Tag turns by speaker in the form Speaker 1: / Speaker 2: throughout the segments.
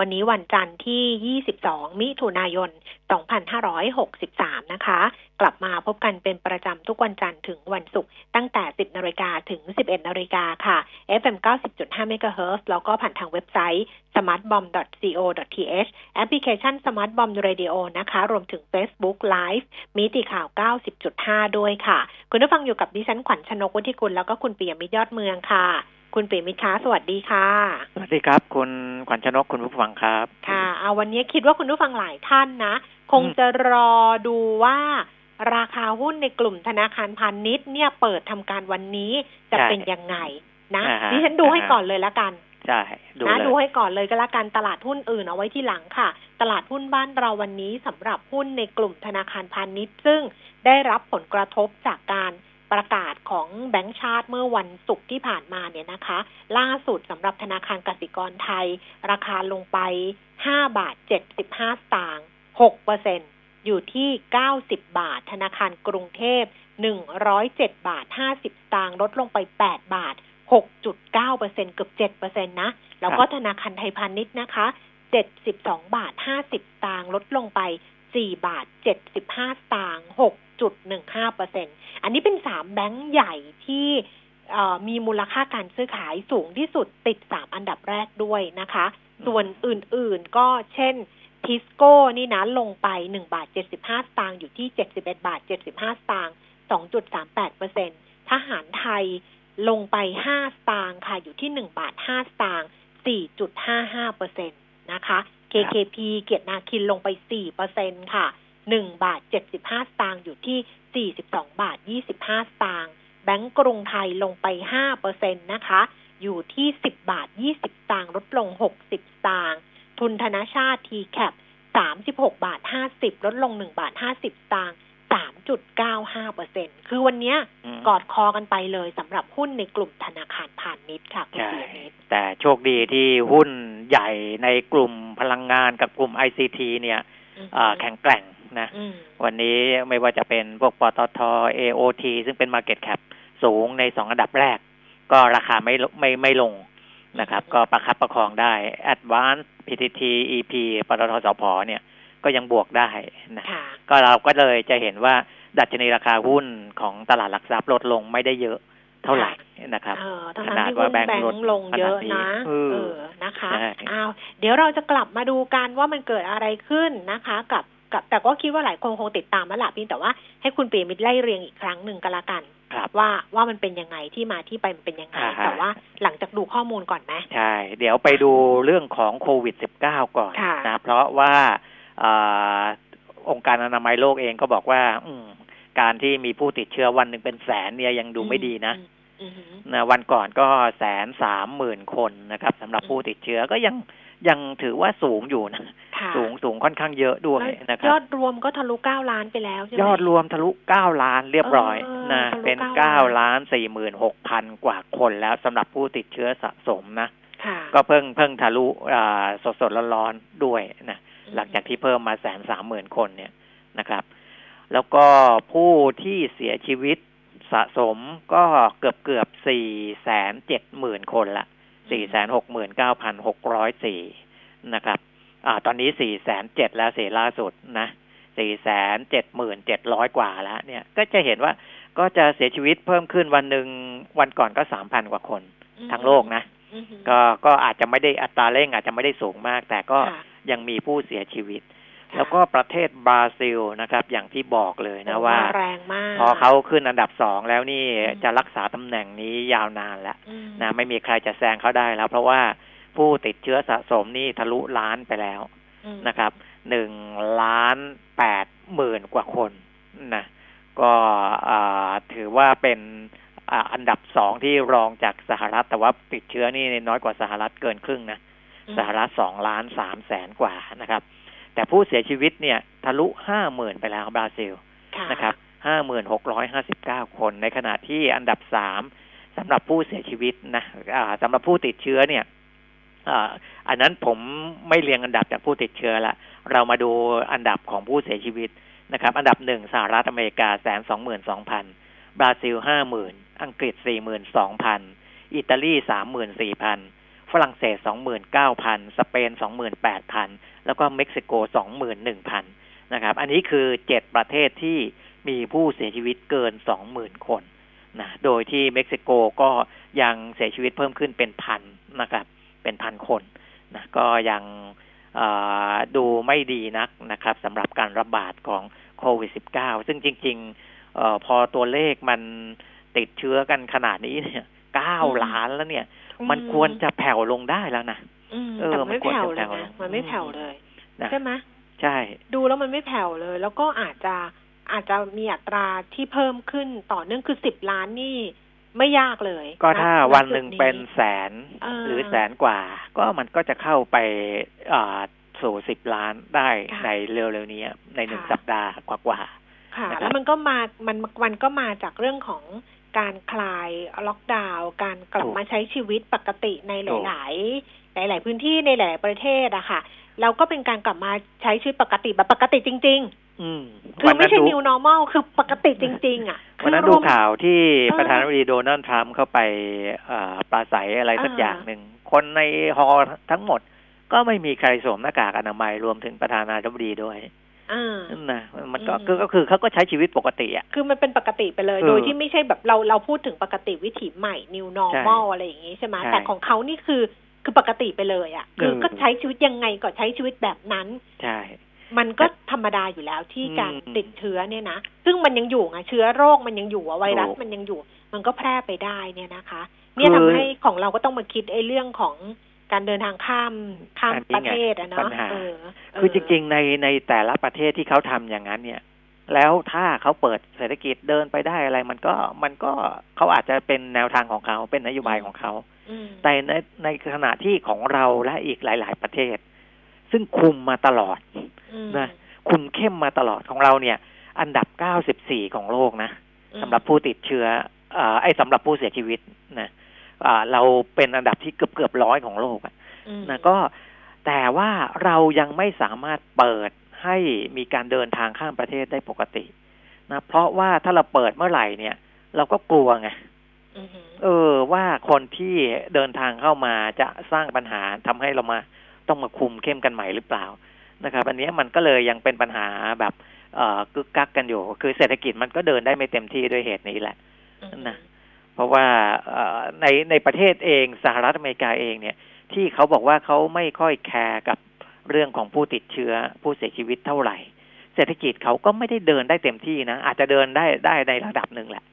Speaker 1: วันนี้วันจันทร์ที่ 22 มิถุนายน 2563 นะคะ กลับมาพบกันเป็นประจำทุกวันจันทร์ถึงวันศุกร์ตั้งแต่ 10นาฬิกาถึง 11นาฬิกาค่ะ FM 90.5 MHz แล้วก็ผ่านทางเว็บไซต์ smartbomb.co.th แอปพลิเคชัน smartbomb radio นะคะ รวมถึง Facebook Live มิติข่าว 90.5 ด้วยค่ะ คุณผู้ฟังอยู่กับดิฉันขวัญชนกวุฒิกุลแล้วก็คุณปิยมิตรยอดเมืองค่ะ คุณปิยมิตรคะสวัสดีค่ะ
Speaker 2: สวัสดีครับ คุณขวัญชนกคุณผู้ฟังครับ
Speaker 1: ค่ะ เอาวันนี้คิดว่าคุณผู้ฟังหลายท่านนะ คงจะรอดูว่าราคาหุ้นในกลุ่มธนาคารพาณิชย์เนี่ยเปิดทำการวันนี้จะ
Speaker 2: ใช่
Speaker 1: เป็นยังไงนะ
Speaker 2: อ่าฮะ
Speaker 1: ดิฉันดูให้
Speaker 2: อ่าฮะ
Speaker 1: ก่อนเลยละกัน
Speaker 2: ใช่ดู
Speaker 1: นะ
Speaker 2: เลย
Speaker 1: ดูให้ก่อนเลยก็แล้วกันตลาดหุ้นอื่นเอาไว้ที่หลังค่ะ ตลาดหุ้นบ้านเราวันนี้สำหรับหุ้นในกลุ่มธนาคารพาณิชย์ ซึ่งได้รับผลกระทบจากการ ประกาศของแบงก์ชาติเมื่อวันศุกร์ที่ผ่านมาเนี่ยนะคะ ล่าสุดสำหรับธนาคารกสิกรไทย ราคาลงไป 5 บาท 75 สตางค์6เปอร์เซ็นอยู่ที่ 90 บาท ธนาคารกรุงเทพ 107 บาท 50 สตางค์ลดลงไป 8 บาท 6.9เปอร์เซ็นเกือบ7เปอร์เซ็นตนะ แล้วก็ธนาคารไทยพาณิชย์นะคะ 72 บาท 50 สตางค์ลดลงไป 4 บาท 75 สตางค์6.15เปอร์เซ็นต์ อันนี้เป็น3แบงก์ใหญ่ที่เอ่อมีมูลค่าการซื้อขายสูงที่สุดติด3อันดับแรกด้วยนะคะ ส่วนอื่นๆก็เช่นทิสโก้นี่นะลงไป1บาท75สตางค์อยู่ที่71บาท75สตางค์2.38เปอร์เซ็นต์ทหารไทยลงไป5สตางค์ค่ะอยู่ที่1บาท5สตางค์4.55เปอร์เซ็นต์นะคะ KKP เกียรตินาคินลงไป4เปอร์เซ็นต์ค่ะ 1 บาท 75 สตางค์อยู่ที่ 42 บาท 25 สตางค์แบงก์กรุงไทยลงไป5เปอร์เซ็นต์นะคะ อยู่ที่ 10 บาท 20 สตางค์ลดลง 60 สตางค์ทุนธนชาติ TCAP 36 บาท 50 ลดลง 1 บาท 50 สตางค์3.95เปอร์เซ็นคือวันเนี้ย
Speaker 2: ม
Speaker 1: กอดคอกันไปเลยสำหรับหุ้นในกลุ่มธนาคารพาณิชย์ค่ะคุณ
Speaker 2: ใช่
Speaker 1: ปียมิตร
Speaker 2: แต่โชคดีที่หุ้นใหญ่ในกลุ่มพลังงานกับกลุ่ม ICT เนี่ยอ่าแข็งแกร่ง นะ
Speaker 1: อืม
Speaker 2: วันนี้ไม่ว่าจะเป็นพวกปตท AOT ซึ่งเป็น Market Cap สูงในสองอันดับแรก ก็ราคาไม่ลไม่ไม่ลงนะครับ ก็ประคับประคองได้ Advance PTT EP ปตทสพเนี่ยก็ยังบวกได้นะ
Speaker 1: ค่ะ
Speaker 2: ก็เราก็เลยจะเห็นว่าดัชนีราคาหุ้นของตลาดหลักทรัพย์ลดลงไม่ได้เยอะเท่าไหร่นะครับ
Speaker 1: เออทั้ง
Speaker 2: ข
Speaker 1: นั้น
Speaker 2: นาด
Speaker 1: ที่
Speaker 2: ว่า
Speaker 1: หุ้น
Speaker 2: แบ
Speaker 1: แบ
Speaker 2: ง
Speaker 1: ง
Speaker 2: ค์ลด
Speaker 1: ค์ลงเยอะ
Speaker 2: ขนาดนี้
Speaker 1: นะ
Speaker 2: เออ
Speaker 1: เออนะคะ
Speaker 2: ใช่
Speaker 1: อ้าวเดี๋ยวเราจะกลับมาดูกันว่ามันเกิดอะไรขึ้นนะคะ กับกับ แต่ก็คิดว่าหลายคนคงติดตามแล้วล่ะเพียงแต่ว่าให้คุณปีมิตรไล่เรียงอีกครั้งหนึ่งก็แล้วกัน
Speaker 2: ครับ
Speaker 1: ว่าว่ามันเป็นยังไงที่มาที่ไปมันเป็นยังไง
Speaker 2: อ่าฮะ
Speaker 1: แต่ว่าหลังจากดูข้อมูลก่อนไหม
Speaker 2: ใช่ เดี๋ยวไปดูเรื่องของโควิด -19 ก่อน
Speaker 1: ค่ะ
Speaker 2: นะเพราะว่าอาองค์การอนามัยโลกเองก็บอกว่า อืมการที่มีผู้ติดเชื้อวันหนึ่งเป็นแสนเนี่ยยังดูไม่ดีนะ
Speaker 1: อืมอืม
Speaker 2: นะวันก่อนก็แสนสามหมื่นคนนะครับสำหรับผู้ติดเชื้อก็ยัง ยังถือว่าสูงอยู่นะ
Speaker 1: ค่ะ
Speaker 2: สูงสูงค่อนข้างเยอะด้วย
Speaker 1: แล้ว
Speaker 2: นะค
Speaker 1: ย
Speaker 2: รั
Speaker 1: อบดรวมก็ทะลุเก้าล้านไปแล้วใช่ไหม
Speaker 2: ยอดรวมทะลุเก้าล้านเรียบร้อย
Speaker 1: เออ
Speaker 2: นะ
Speaker 1: ทะลุ
Speaker 2: เป็น
Speaker 1: 9
Speaker 2: เก้าล้านสี่หมื่นหกพันกว่าคนแล้วสำหรับผู้ติดเชื้อสะสมนะ
Speaker 1: ค่ะ
Speaker 2: ก็เพิ่งเพิ่งทะลุสดสดๆร้อนๆด้วยนะ
Speaker 1: อืม
Speaker 2: หลังจากที่เพิ่มมาแสนสามหมื่นคนเนี่ยนะครับ แล้วก็ผู้ที่เสียชีวิตสะสมก็เกือบเกือบสี่แสนเจ็ดหมื่นคนละ สี่แสนหกหมื่นเก้าพันหกร้อยสี่นะครับอ่าตอนนี้สี่แสนเจ็ดแล้วเสียล่าสุดนะสี่แสนเจ็ดหมื่นเจ็ดร้อยกว่าแล้ว เนี่ย ก็จะเห็นว่าก็จะเสียชีวิตเพิ่มขึ้นวันหนึ่งวันก่อนก็สามพันกว่าคนทั้งโลกนะ
Speaker 1: อืม
Speaker 2: ก็ก็อาจจะไม่ได้อัตราเร่งอาจจะไม่ได้สูงมาก แต่ก็
Speaker 1: ค่ะ
Speaker 2: ยังมีผู้เสียชีวิต
Speaker 1: ค่ะ
Speaker 2: แล้วก็ประเทศบราซิลนะครับ อย่างที่บอกเลยนะ
Speaker 1: โอ้
Speaker 2: ว่า
Speaker 1: แรงมาก
Speaker 2: พอเขาขึ้นอันดับสองแล้วนี่
Speaker 1: อืม
Speaker 2: จะรักษาตำแหน่งนี้ยาวนานแล้ว
Speaker 1: อืม
Speaker 2: นะไม่มีใครจะแซงเขาได้แล้ว เพราะว่าผู้ติดเชื้อสะสมนี่ทะลุล้านไปแล้ว
Speaker 1: อืม
Speaker 2: นะครับหนึ่งล้านแปดหมื่นกว่าคนนะก็อ่าถือว่าเป็นอ่าอันดับสองที่รองจากสหรัฐแต่ว่าติดเชื้อนี่น้อยกว่าสหรัฐเกินครึ่งนะสหรัฐสองล้านสามแสนกว่านะครับ แต่ผู้เสียชีวิตเนี่ยทะลุห้าหมื่นไปแล้วบราซิล
Speaker 1: ค่ะ
Speaker 2: นะครับห้าหมื่นหกร้อยห้าสิบเก้าคน ในขณะที่อันดับสามสำหรับผู้เสียชีวิตนะอ่าสำหรับผู้ติดเชื้อเนี่ยอ่าอันนั้นผมไม่เรียงอันดับจากผู้ติดเชื้อละเรามาดูอันดับของผู้เสียชีวิตนะครับ อันดับหนึ่งสหรัฐอเมริกาแสนสองหมื่นสองพันบราซิลห้าหมื่นอังกฤษสี่หมื่นสองพันอิตาลีสามหมื่นสี่พันฝรั่งเศสสองหมื่นเก้าพันสเปนสองหมื่นแปดพัน แล้วก็เม็กซิโกสองหมื่นหนึ่งพันนะครับ อันนี้คือเจ็ดประเทศที่มีผู้เสียชีวิตเกินสองหมื่นคนนะโดยที่เม็กซิโกก็ยังเสียชีวิตเพิ่มขึ้นเป็นพันนะครับ เป็นพันคนนะก็ยังเอ่อดูไม่ดีนักนะครับสำหรับการระบาดของโควิด -19 ซึ่งจริงๆเออพอตัวเลขมันติดเชื้อกันขนาดนี้เนี่ยเก้า
Speaker 1: อืม
Speaker 2: ล้านแล้วเนี่ย
Speaker 1: อื
Speaker 2: มันควรจะแผ่วลงได้แล้วนะ
Speaker 1: อืม
Speaker 2: เออ
Speaker 1: แต่
Speaker 2: มัน
Speaker 1: ไม่
Speaker 2: ควร
Speaker 1: แผ่ว
Speaker 2: จะ
Speaker 1: เล
Speaker 2: แผ่
Speaker 1: ยว
Speaker 2: ล
Speaker 1: นะ
Speaker 2: ง
Speaker 1: มันไม่แผ่วเลย
Speaker 2: นะ
Speaker 1: ใช่ไหม
Speaker 2: ใช่
Speaker 1: ดูแล้วมันไม่แผ่วเลย แล้วก็อาจจะอาจจะมีอัตราที่เพิ่มขึ้นต่อเนื่องคือสิบล้านนี่ไม่ยากเลย
Speaker 2: ก็ถ้า
Speaker 1: ณ
Speaker 2: วัน
Speaker 1: จุด
Speaker 2: หนึ่งเป็นแสน
Speaker 1: เออ
Speaker 2: หรือแสนกว่า ก็มันก็จะเข้าไปอ่าสู่สิบล้านได้
Speaker 1: ค่ะ
Speaker 2: ในเร็วๆนี้ในหนึ่ง
Speaker 1: ค่ะ
Speaker 2: สัปดาห์กว่า
Speaker 1: ค่ะ
Speaker 2: นะครับ
Speaker 1: แล้วมันก็มามันมันก็มาจากเรื่องของการคลายล็อกดาวน์การกลับมาใช้ชีวิตปกติในหลาย ๆ หลาย ๆ พื้นที่ในหลาย ๆ ประเทศอะค่ะ เราก็เป็นการกลับมาใช้ชีวิตปกติแบบปกติจริง
Speaker 2: ๆอืม
Speaker 1: ๆคือไม่ใช่
Speaker 2: วันนั้น
Speaker 1: new normal คือปกติจริง ๆอะ
Speaker 2: วันนั้น
Speaker 1: คือ
Speaker 2: ดู
Speaker 1: รวม
Speaker 2: ข่าวที่
Speaker 1: เออ
Speaker 2: ประธานาธิบดีโดนัลด์ทรัมป์เข้าไปเอ่อปราศัยอะไรสัก
Speaker 1: อ่า
Speaker 2: อย่างหนึ่ง คนในฮอลล์ทั้งหมด ก็ไม่มีใครสวมหน้ากากอนามัยรวมถึงประธานาธิบดีด้วย
Speaker 1: อ่า
Speaker 2: นั่นนะมันก็
Speaker 1: อืม
Speaker 2: คือก็คือเขาก็ใช้ชีวิตปกติอะ
Speaker 1: คือมันเป็นปกติไปเลย
Speaker 2: เออ
Speaker 1: โดยที่ไม่ใช่แบบเราเราพูดถึงปกติวิถีใหม่ new normal อะไรอย่างนี้ใช่ไหม
Speaker 2: ใช่
Speaker 1: แต่ของเขานี่คือ คือปกติไปเลยอะ่ะคือ
Speaker 2: เออ
Speaker 1: ก็ใช้ชีวิตยังไงก็ใช้ชีวิตแบบนั้น
Speaker 2: ใช่
Speaker 1: มันก็ธรรมดาอยู่แล้วที่การ
Speaker 2: อืม
Speaker 1: ติดเชื้อเนี่ยนะซึ่งมันยังอยู่ไงเชื้อโรคมันยังอยู่อะไวรัส
Speaker 2: ถูก
Speaker 1: มันยังอยู่ มันก็แพร่ไปได้เนี่ยนะคะ เนี่ย
Speaker 2: คือ
Speaker 1: ทำให้ของเราก็ต้องมาคิดไอ้เรื่องของการเดินทางข้ามข้าม
Speaker 2: อันนี้
Speaker 1: ประ
Speaker 2: ไง
Speaker 1: เทศอะ
Speaker 2: ปั
Speaker 1: เนาะ
Speaker 2: ญหา
Speaker 1: เออเออ
Speaker 2: คือจริง ๆ ในในแต่ละประเทศที่เขาทำอย่างนั้นเนี่ย แล้วถ้าเขาเปิดเศรษฐกิจเดินไปได้อะไร มันก็มันก็เขาอาจจะเป็นแนวทางของเขาเป็นนโยบายของเขา
Speaker 1: อืม
Speaker 2: แต่ในในขณะที่ของเราและอีกหลาย ๆ ประเทศ ซึ่งคุมมาตลอด
Speaker 1: อืม
Speaker 2: นะคุมเข้มมาตลอดของเราเนี่ย อันดับ94ของโลกนะ
Speaker 1: อืม
Speaker 2: สำหรับผู้ติดเชื้ออ่าไอ้สำหรับผู้เสียชีวิตนะอ่าเราเป็นอันดับที่เกือบเกือบร้อยของโลกอะ
Speaker 1: อืม
Speaker 2: นะก็แต่ว่าเรายังไม่สามารถเปิดให้มีการเดินทางข้ามประเทศได้ปกตินะเพราะว่าถ้าเราเปิดเมื่อไหร่เนี่ย เราก็กลัวไง
Speaker 1: อือหือ
Speaker 2: เออ ว่าคนที่เดินทางเข้ามาจะสร้างปัญหาทำให้เรามาต้องมาคุมเข้มกันใหม่หรือเปล่านะครับ อันนี้มันก็เลยยังเป็นปัญหาแบบเอ่อกึกกักกันอยู่ คือเศรษฐกิจมันก็เดินได้ไม่เต็มที่ด้วยเหตุนี้แหละนะเพราะว่าในในประเทศเองสหรัฐอเมริกาเองเนี่ย ที่เขาบอกว่าเขาไม่ค่อยแคร์กับเรื่องของผู้ติดเชื้อผู้เสียชีวิตเท่าไหร่ เศรษฐกิจเขาก็ไม่ได้เดินได้เต็มที่นะอาจจะเดินได้ได้ในระดับหนึ่งแหละ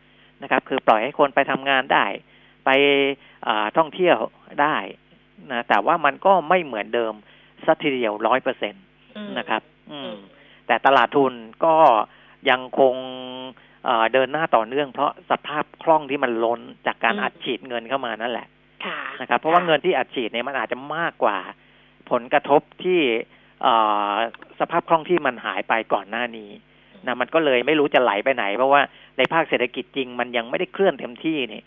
Speaker 2: นะครับ คือปล่อยให้คนไปทำงานได้ ไปอ่าท่องเที่ยวได้นะแต่ว่ามันก็ไม่เหมือนเดิมสักทีเดียวร้อยเปอร์เซ็นต
Speaker 1: อืม
Speaker 2: นะครับ อื
Speaker 1: อื
Speaker 2: ม
Speaker 1: ม
Speaker 2: แต่ตลาดทุนก็ยังคงเอ่อเดินหน้าต่อเนื่องเพราะสภาพคล่องที่มันล้นจากการ
Speaker 1: อืม
Speaker 2: อัดฉีดเงินเข้ามานั่นแหละ
Speaker 1: ค่ะ
Speaker 2: นะครับ เพราะว่าเงินที่อัดฉีดเนี่ยมันอาจจะมากกว่า ผลกระทบที่เอ่อสภาพคล่องที่มันหายไปก่อนหน้านี้ นะมันก็เลยไม่รู้จะไหลไปไหน เพราะว่าในภาคเศรษฐกิจจริง มันยังไม่ได้เคลื่อนเต็มที่นี่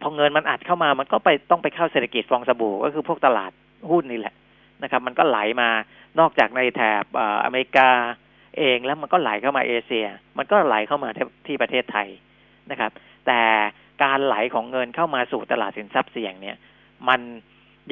Speaker 2: พอเงินมันอัดเข้ามามันก็ไปต้องไปเข้าเศรษฐกิจฟองสบู่ก็คือพวกตลาดหุ้นนี่แหละนะครับ มันก็ไหลมานอกจากในแถบออเมริกาเองแล้วมันก็ไหลเข้ามาเอเชีย มันก็ไหลเข้ามาที่ที่ประเทศไทยนะครับ แต่การไหลของเงินเข้ามาสู่ตลาดสินทรัพย์เสี่ยงเนี่ย มัน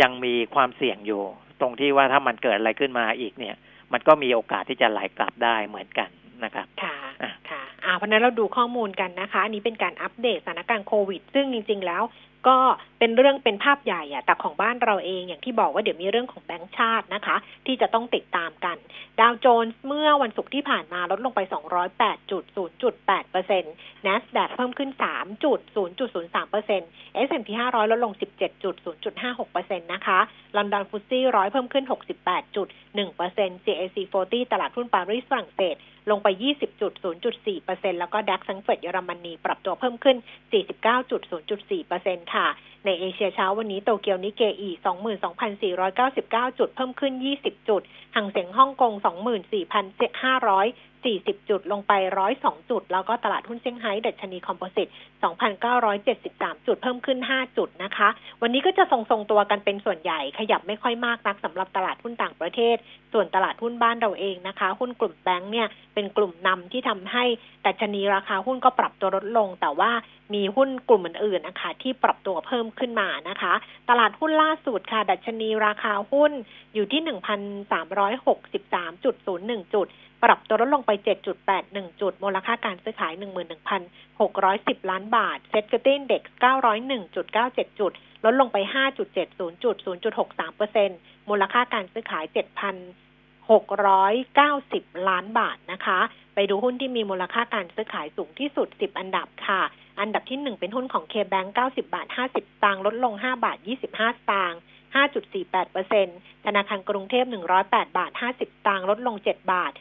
Speaker 2: ยังมีความเสี่ยงอยู่ ตรงที่ว่าถ้ามันเกิดอะไรขึ้นมาอีกเนี่ย มันก็มีโอกาสที่จะไหลกลับได้เหมือนกัน นะครับ
Speaker 1: ค่ะ
Speaker 2: อะ
Speaker 1: ค่ะอ่าเพราะฉะนั้นเราดูข้อมูลกันนะคะ อันนี้เป็นการอัปเดตสถานการณ์โควิด ซึ่งจริง ๆ แล้วก็เป็นเรื่องเป็นภาพใหญ่อะแต่ของบ้านเราเองอย่างที่บอกว่าเดี๋ยวมีเรื่องของแบงก์ชาตินะคะ ที่จะต้องติดตามกัน ดาวโจนส์เมื่อวันศุกร์ที่ผ่านมาลดลงไป 208.0.8เปอร์เซ็นต์ NASDAQ เพิ่มขึ้น 3.0.03เปอร์เซ็นต์ S&P 500 ลดลง 17.0.56เปอร์เซ็นต์นะคะลอนดอน FTSE ร้อยเพิ่มขึ้น 68.1เปอร์เซ็นต์ CAC 40 ตลาดหุ้นปารีสฝรั่งเศส ลงไป 20.04%แล้วก็ DAX แฟรงก์เฟิร์ตเยอรมนีปรับตัวเพิ่มขึ้น 49.04%ค่ะ ในเอเชียเช้าวันนี้โตเกียวนิกเกอิ 22,499 จุด เพิ่มขึ้น 20 จุดฮั่งเส็งฮ่องกง 24,500 40 จุดลงไป 102 จุด แล้วก็ตลาดหุ้นเซี่ยงไฮ้ดัชนีคอมโพสิต 2,973 จุดเพิ่มขึ้น 5 จุดนะคะ วันนี้ก็จะทรงๆตัวกันเป็นส่วนใหญ่ขยับไม่ค่อยมากนักสำหรับตลาดหุ้นต่างประเทศ ส่วนตลาดหุ้นบ้านเราเองนะคะ หุ้นกลุ่มแบงค์เนี่ยเป็นกลุ่มนำที่ทำให้ดัชนีราคาหุ้นก็ปรับตัวลดลง แต่ว่ามีหุ้นกลุ่มอื่นๆนะคะที่ปรับตัวเพิ่มขึ้นมานะคะ ตลาดหุ้นล่าสุดค่ะ ดัชนีราคาหุ้นอยู่ที่ 1,363.01 จุด ปรับตัวลดลงไป 7.81 จุด มูลค่าการซื้อขาย 11,610 ล้านบาท เซ็ตเกระติ้นเด็ก901.97 จุด ลดลงไป 5.70 จุด 0.63เปอร์เซ็นมูลค่าการซื้อขาย7,690 ล้านบาทนะคะ ไปดูหุ้นที่มีมูลค่าการซื้อขายสูงที่สุด 10 อันดับค่ะ อันดับที่1เป็นหุ้นของ K-Bank 90 บาท 50สตางค์ลดลง 5 บาท 25สตางค์5.48%ธนาคารกรุงเทพ 108 บาท 50สตางค์ลดลง 7 บาท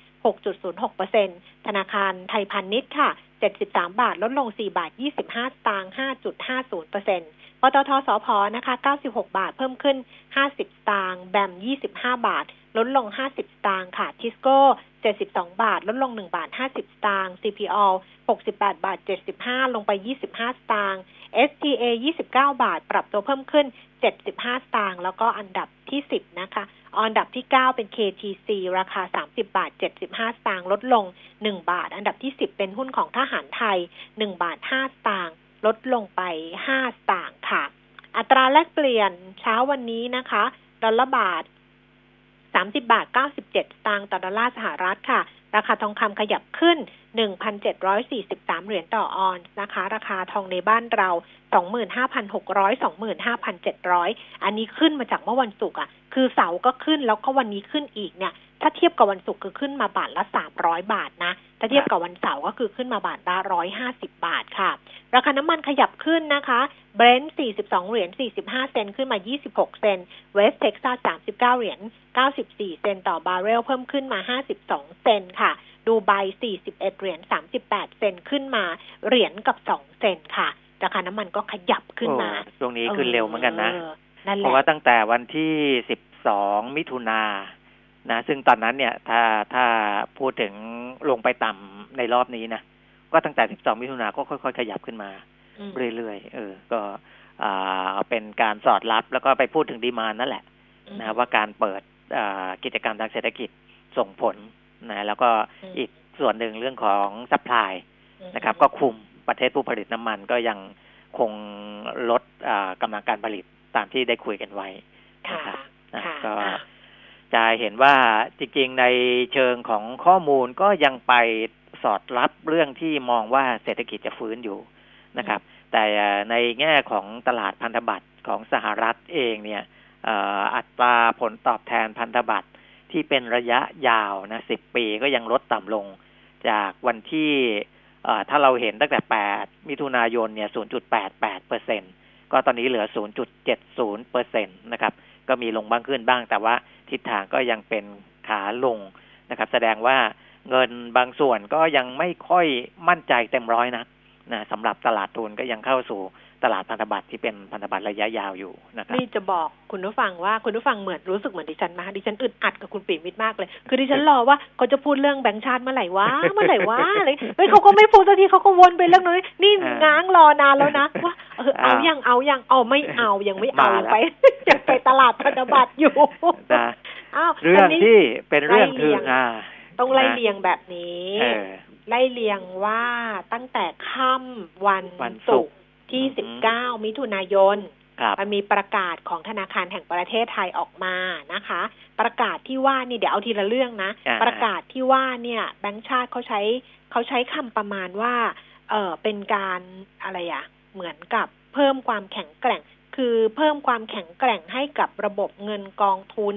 Speaker 1: 6.06%ธนาคารไทยพาณิชย์ค่ะ 73 บาท ลดลง 4 บาท 25สตางค์5.50%ปตทสพนะคะ 96 บาท เพิ่มขึ้น 50สตางค์แบม 25 บาท ลดลง 50 สตางค์ค่ะทิสโก้ 72 บาท ลดลง 1 บาท 50 สตางค์ CPO 68 บาท 75 ลงไป 25 สตางค์ STA 29 บาท ปรับตัวเพิ่มขึ้น 75 สตางค์แล้วก็อันดับที่ 10 นะคะอันดับที่ 9 เป็น KTC ราคา 30 บาท 75 สตางค์ลดลง 1 บาท อันดับที่ 10 เป็นหุ้นของทหารไทย 1 บาท 5 สตางค์ลดลงไป 5 สตางค์ค่ะ อัตราแลกเปลี่ยนเช้าวันนี้นะคะ ดอลลาร์บาท 30 บาท 97 สตางค์ต่อดอลลาร์สหรัฐค่ะ ราคาทองคำขยับขึ้น 1,743 เหรียญต่อออนซ์นะคะ ราคาทองในบ้านเรา 25,600 25,700 อันนี้ขึ้นมาจากเมื่อวันศุกร์อะ คือเสาร์ก็ขึ้นแล้วก็วันนี้ขึ้นอีกเนี่ย ถ้าเทียบกับวันศุกร์คือขึ้นมาบาทละ300บาทนะ ถ้าเทียบกับวันเสาร์ก็คือขึ้นมาบาทละ150บาทค่ะ ราคาน้ำมันขยับขึ้นนะคะเบรนท์42เหรียญ45เซนต์ขึ้นมา26เซนต์เวสต์เท็กซัส39เหรียญ94เซนต่อบาร์เรลเพิ่มขึ้นมา52เซนต์ค่ะ ดูไบ41เหรียญ38เซนขึ้นมาเหรียญกับ2เซนค่ะ ราคาน้ำมันก็ขยับขึ้นมา
Speaker 2: โอ้ช่วงนี้ขึ้นเร็วเหมือนกันนะ
Speaker 1: นั่นแห
Speaker 2: เพ
Speaker 1: ละ
Speaker 2: ราะว่าตั้งแต่วันที่12มิถุนาย นนะซึ่งตอนนั้นเนี่ย ถ้าถ้าพูดถึงลงไปต่ำในรอบนี้นะก็ตั้งแต่ 12 มิถุนายนก็ค่อยๆ ขยับขึ้นมา
Speaker 1: อืม
Speaker 2: เรื่อยๆ เออ ก็อ่าเป็นการสอดรับแล้วก็ไปพูดถึงดีมานนั่นแหละ นะว่าการเปิดอ่ากิจกรรมทางเศรษฐกิจส่งผลนะแล้วก็
Speaker 1: อืม
Speaker 2: อีกส่วนหนึ่งเรื่องของซัพพลาย
Speaker 1: อืม
Speaker 2: นะครับ ก็คุมประเทศผู้ผลิตน้ำมันก็ยังคงลดอ่ากำลังการผลิตตามที่ได้คุยกันไว้นะ
Speaker 1: ค่ะ
Speaker 2: ครับนะ
Speaker 1: ค่ะ
Speaker 2: ก็
Speaker 1: อะ
Speaker 2: จะเห็นว่าจริงๆในเชิงของข้อมูลก็ยังไปสอดรับเรื่องที่มองว่าเศรษฐกิจจะฟื้นอยู่นะครับ แต่ในแง่ของตลาดพันธบัตรของสหรัฐเองเนี่ยเอ่ออัตราผลตอบแทนพันธบัตรที่เป็นระยะยาวนะสิบปีก็ยังลดต่ำลงจากวันที่เอ่อถ้าเราเห็นตั้งแต่ 8 มิถุนายนเนี่ย 0.88เปอร์เซ็นก็ตอนนี้เหลือ 0.70เปอร์เซ็นตนะครับ ก็มีลงบ้างขึ้นบ้าง แต่ว่าทิศทางก็ยังเป็นขาลงนะครับ แสดงว่าเงินบางส่วนก็ยังไม่ค่อยมั่นใจเต็มร้อยนะนะสำหรับตลาดทุนก็ยังเข้าสู่ ตลาดพันธบัตรที่เป็นพันธบัตรระยะยาวอยู่นะครับ
Speaker 1: นี่จะบอกคุณผู้ฟังว่าคุณผู้ฟังเหมือนรู้สึกเหมือนดิฉันมากดิฉันอึดอัดกับคุณปิ่มมิตรมากเลย คือดิฉันรอว่าเขาจะพูดเรื่องแบงค์ชาติเมื่อไหร่วะเมื่อไหร่วะอะไรเฮ้ยเขาก็ไม่พูดสักทีเขาก็วนไปเรื่องนั้นนี่
Speaker 2: อ่า
Speaker 1: ง้างรอนานแล้วนะว่าเออเอา
Speaker 2: อ่ายั
Speaker 1: ยังเอายังเอาไม่เอายังไม่เอา
Speaker 2: มา
Speaker 1: ยัง
Speaker 2: แล้ว
Speaker 1: ไปยังไปตลาดพันธบัตรอยู่
Speaker 2: นะ
Speaker 1: อ้าว
Speaker 2: เรื่อง
Speaker 1: นนี้
Speaker 2: ที่เป็นเรื่อง
Speaker 1: ไล่เรี
Speaker 2: คื
Speaker 1: ย
Speaker 2: องอ่า
Speaker 1: ต้องไล่
Speaker 2: นะ
Speaker 1: เลียงแบบนี้
Speaker 2: เออ
Speaker 1: ไล่เลียงว่าตั้งแต่ค่ำวัน
Speaker 2: วันศุ
Speaker 1: ศุ
Speaker 2: ก
Speaker 1: ก
Speaker 2: ร์
Speaker 1: ร์ที่
Speaker 2: อือฮึ
Speaker 1: สิบเก้ามิถุนายน
Speaker 2: ครับ
Speaker 1: มันมีประกาศของธนาคารแห่งประเทศไทยออกมานะคะ ประกาศที่ว่านี่เดี๋ยวเอาทีละเรื่องนะ
Speaker 2: อ่า
Speaker 1: ประกาศที่ว่าเนี่ยแบงค์ชาติเขาใช้เขาใช้คำประมาณว่า เออเป็นการอะไรอะเหมือนกับเพิ่มความแข็งแกร่ง คือเพิ่มความแข็งแกร่งให้กับระบบเงินกองทุน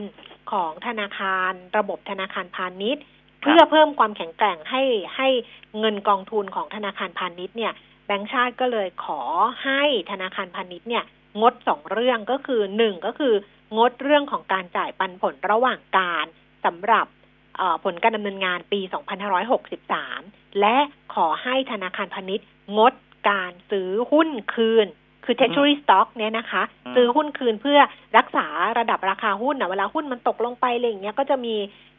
Speaker 1: ของธนาคาร ระบบธนาคารพาณิชย์ เพื่อเพิ่มความแข็งแกร่งให้ให้เงินกองทุนของธนาคารพาณิชย์เนี่ย แบงก์ชาติก็เลยขอให้ธนาคารพาณิชย์เนี่ย งดสองเรื่องก็คือหนึ่งก็คืองดเรื่องของการจ่ายปันผลระหว่างการสำหรับเอ่อผลการดำเนินงานปี 2563 และขอให้ธนาคารพาณิชย์ งดการซื้อหุ้นคืน คือ treasury stock เนี่ยนะคะ
Speaker 2: อืม
Speaker 1: ซื้อหุ้นคืนเพื่อรักษาระดับราคาหุ้นนะเวลาหุ้นมันตกลงไปอะไรอย่างเงี้ยก็จะมี